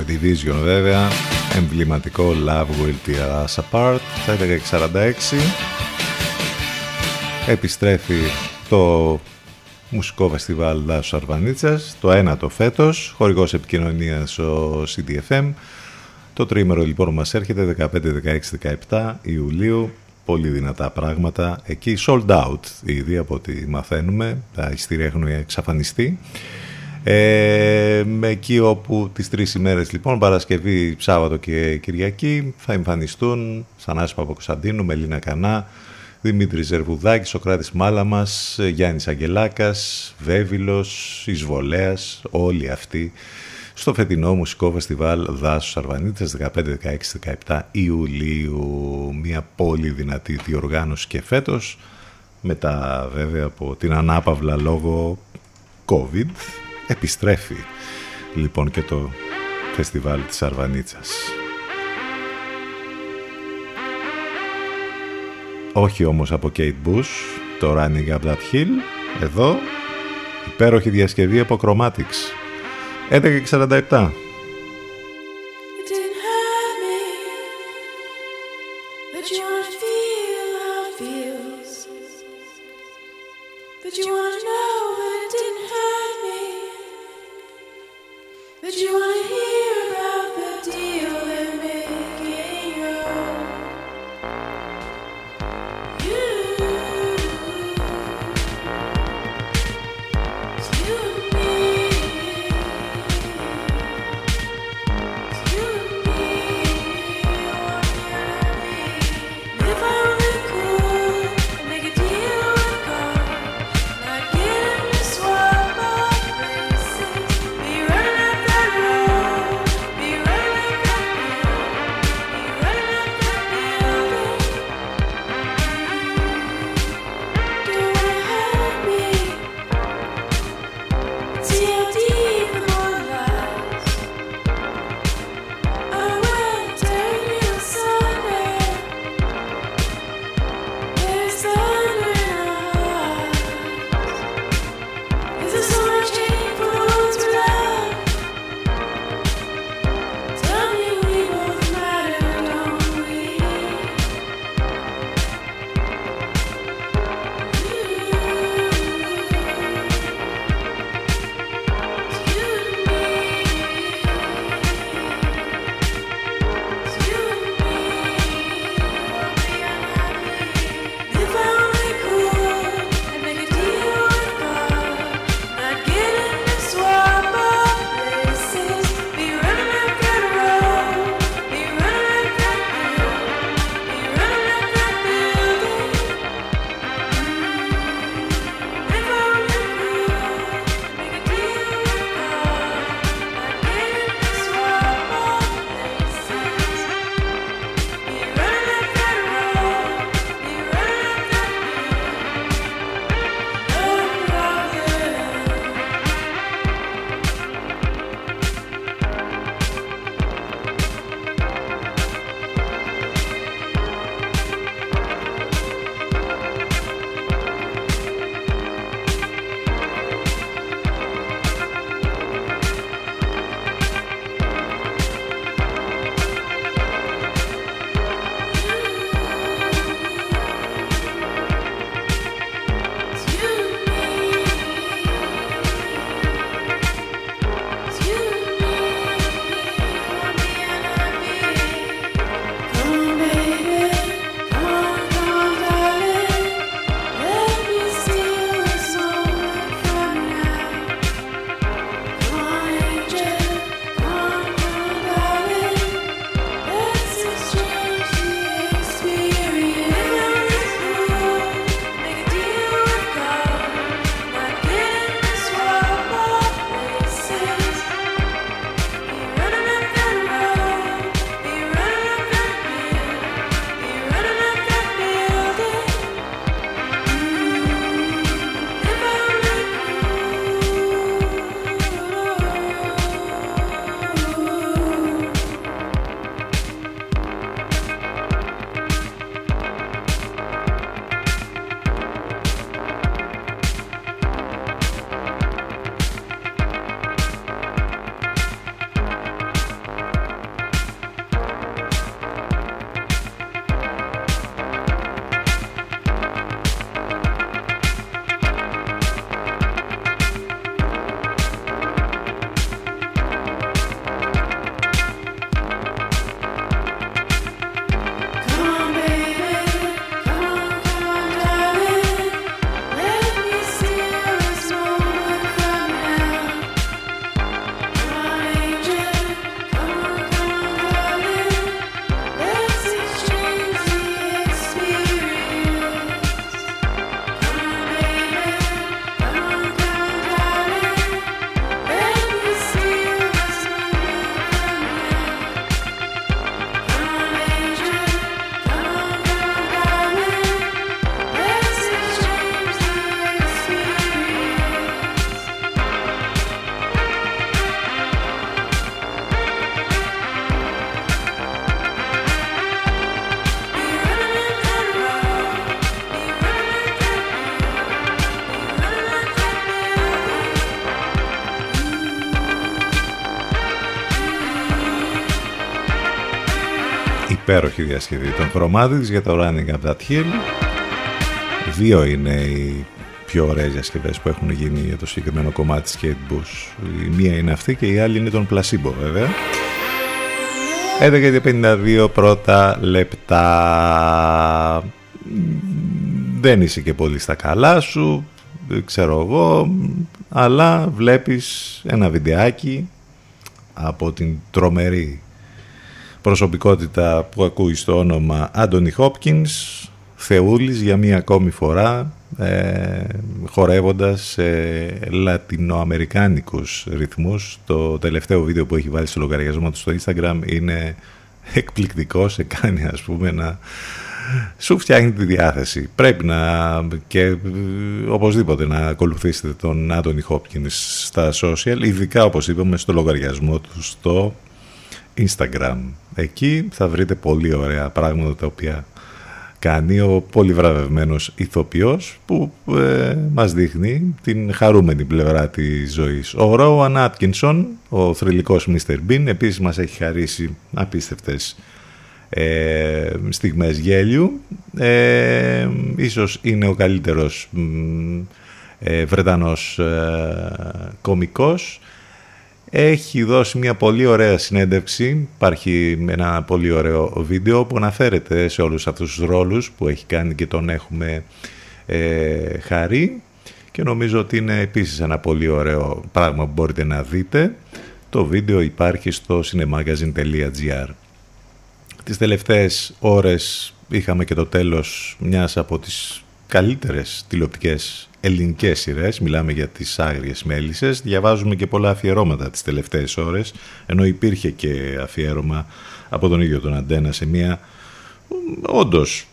A: Joy Division βέβαια, εμβληματικό Love Will Tear Us Apart, στα 11.46. Επιστρέφει το μουσικό φεστιβάλ Δάσου Αρβανίτσας, το ένατο φέτος, χορηγός επικοινωνίας ο CDFM. Το τρίμερο λοιπόν μας έρχεται 15, 16, 17 Ιουλίου, πολύ δυνατά πράγματα. Εκεί sold out ήδη από ό,τι μαθαίνουμε, τα ειστήρια έχουν εξαφανιστεί. Ε, εκεί όπου τις τρεις ημέρες λοιπόν, Παρασκευή, Σάββατο και Κυριακή θα εμφανιστούν Σανάς Παπακοσταντίνου, Μελίνα Κανά, Δημήτρης Ζερβουδάκης, Σοκράτης Μάλαμας, Γιάννης Αγγελάκας, Βέβυλος, Εισβολέας, όλοι αυτοί στο φετινό μουσικό φεστιβάλ Δάσους Αρβανίτες 15, 16, 17 Ιουλίου. Μια πολύ δυνατή διοργάνωση και φέτος μετά βέβαια από την ανάπαυλα λόγω COVID επιστρέφει λοιπόν και το φεστιβάλ της Αρβανίτσας. Όχι όμως από Kate Bush, το Running Up That Hill, εδώ υπέροχη διασκευή από Chromatics. 11.47. υπέροχη διασκευή των Chromatics για το Running Up That Hill. Δύο είναι οι πιο ωραίες διασκευές που έχουν γίνει για το συγκεκριμένο κομμάτι της Kate Bush. Η μία είναι αυτή και η άλλη είναι τον Placebo βέβαια. 11.52 πρώτα λεπτά. Δεν είσαι και πολύ στα καλά σου, ξέρω εγώ, αλλά βλέπεις ένα βιντεάκι από την τρομερή προσωπικότητα που ακούει στο όνομα Άντωνι Χόπκινς Θεούλης για μία ακόμη φορά ε, χορεύοντας σε λατινοαμερικάνικους ρυθμούς. Το τελευταίο βίντεο που έχει βάλει στο λογαριασμό του στο Instagram είναι εκπληκτικό σε κάνει ας πούμε να σου φτιάχνει τη διάθεση. Πρέπει να και ε, οπωσδήποτε να ακολουθήσετε τον Άντωνι Χόπκινς στα social ειδικά όπως είπαμε στο λογαριασμό του στο Instagram εκεί θα βρείτε πολύ ωραία πράγματα τα οποία κάνει ο πολύ βραβευμένος ηθοποιός που ε, μας δείχνει την χαρούμενη πλευρά της ζωής. Ο Ρόαν Άτκινσον, ο θρηλυκός Mr. Bean, επίσης μας έχει χαρίσει απίστευτες ε, στιγμές γέλιου. Ε, ίσως είναι ο καλύτερος ε, Βρετανός ε, κομικός έχει δώσει μια πολύ ωραία συνέντευξη, υπάρχει ένα πολύ ωραίο βίντεο που αναφέρεται σε όλους αυτούς τους ρόλους που έχει κάνει και τον έχουμε ε, χαρεί. Και νομίζω ότι είναι επίσης ένα πολύ ωραίο πράγμα που μπορείτε να δείτε. Το βίντεο υπάρχει στο cinemagazine.gr Τις τελευταίες ώρες είχαμε και το τέλος μιας από τις καλύτερες τηλεοπτικές ελληνικές σειρές, μιλάμε για τις άγριες μέλισσες, διαβάζουμε και πολλά αφιερώματα τις τελευταίες ώρες, ενώ υπήρχε και αφιέρωμα από τον ίδιο τον Αντένα σε μια όντως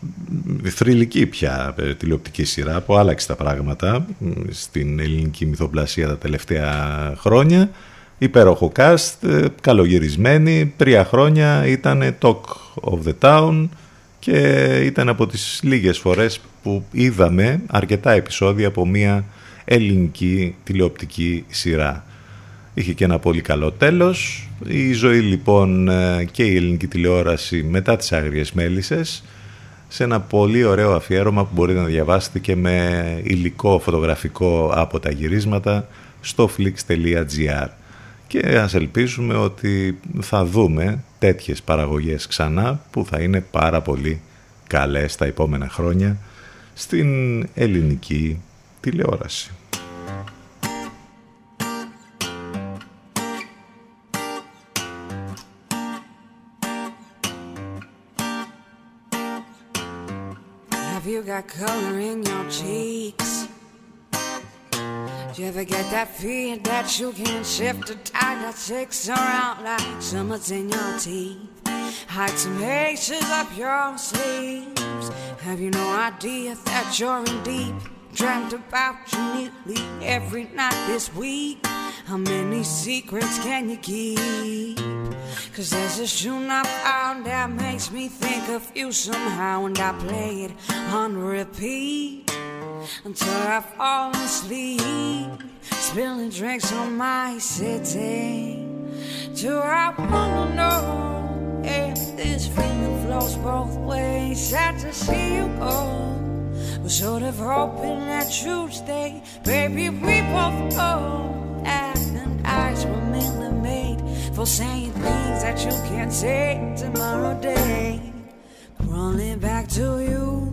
A: θρηλυκή πια ε, τηλεοπτική σειρά που άλλαξε τα πράγματα στην ελληνική μυθοπλασία τα τελευταία χρόνια. Υπέροχο cast, ε, καλογυρισμένη, τρία χρόνια ήταν Talk of the Town και ήταν από τις λίγες φορές που είδαμε αρκετά επεισόδια από μια ελληνική τηλεοπτική σειρά. Είχε και ένα πολύ καλό τέλος. Η ζωή λοιπόν ε, και η ελληνική τηλεόραση μετά τις Άγριες Μέλισσες σε ένα πολύ ωραίο αφιέρωμα που μπορείτε να διαβάσετε και με υλικό φωτογραφικό από τα γυρίσματα στο flix.gr και ας ελπίσουμε ότι θα δούμε τέτοιες παραγωγές ξανά που θα είναι πάρα πολύ καλές τα επόμενα χρόνια στην ελληνική τηλεόραση.
O: Have you got color in your cheeks? Do you ever get that feeling that you can shift a tide that takes around like summers in your teeth? Hide some aces up your sleeves. Have you no idea that you're in deep? Dreamt about you nearly every night this week. How many secrets can you keep? Cause there's a tune I found that makes me think of you somehow, and I play it on repeat until I fall asleep. Spilling drinks on my city. Do I wanna know if this feeling flows both ways? Sad to see you go. Was sort of hoping that you'd stay. Baby, we both that and eyes were mainly made for saying things that you can't say tomorrow day. Crawling back to you.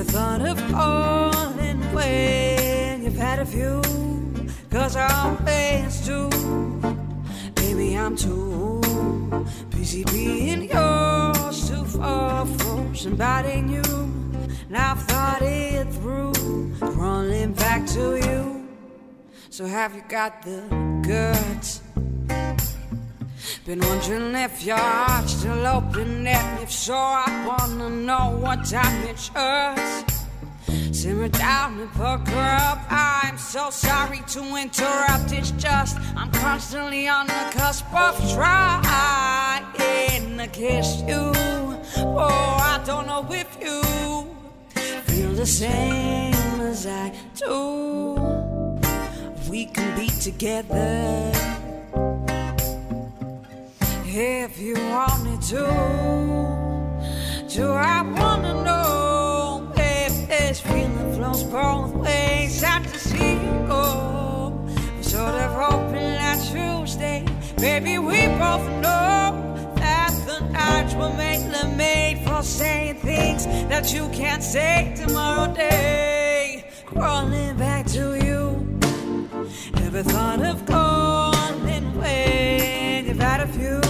O: Never thought of calling when you've had a few. Cause I always do. Baby, I'm too busy being yours to fall for somebody new. And I've thought it through, crawling back to you. So have you got the guts? Been wondering if your heart's still open, and if so, I wanna know what time it shows. Simmer down and pucker up. I'm so sorry to interrupt. It's just I'm constantly on the cusp of trying to kiss you. Oh, I don't know if you feel the same as I do. We can be together if you want me to. Do I wanna know if this feeling flows both ways? Sad to see you go. I'm sort of hoping that you stay. Maybe we both know that the nights were mainly made for saying things that you can't say tomorrow day. Crawling back to you. Never thought of calling when you've had a few.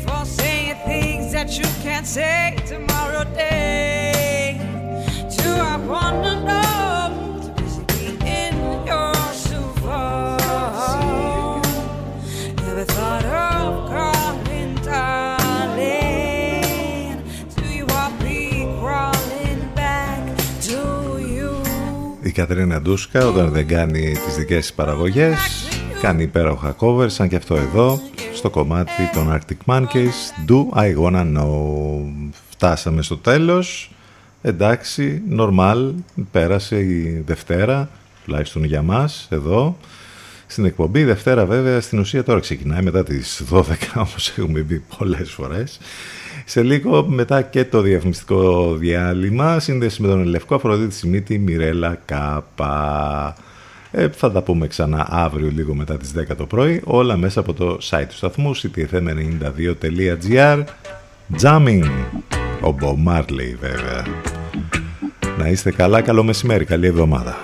O: that you can't say tomorrow day. Do I wanna know? Busy being yours too far. Never thought of calling, darling. Do you want me crawling back to you?
L: Η Κατρίνα Ντούσκα όταν δεν κάνει τις δικές της παραγωγές κάνει υπέροχα covers σαν και αυτό εδώ στο κομμάτι των Arctic Monkeys Do I Wanna Know. Φτάσαμε στο τέλος. Εντάξει, normal πέρασε η Δευτέρα τουλάχιστον για μας εδώ. Στην εκπομπή Δευτέρα βέβαια στην ουσία τώρα ξεκινάει μετά τις 12 [LAUGHS] όπως έχουμε πει πολλές φορές. Σε λίγο μετά και το διαφημιστικό διάλειμμα σύνδεση με τον Λευκό Αφροδίτη Σιμίτη Μιρέλα Κάπα ε, θα τα πούμε ξανά αύριο λίγο μετά τις 10 το πρωί. Όλα μέσα από το site του σταθμού ctfm92.gr Jamming ο Bob Marley βέβαια. Να είστε καλά, καλό μεσημέρι, καλή εβδομάδα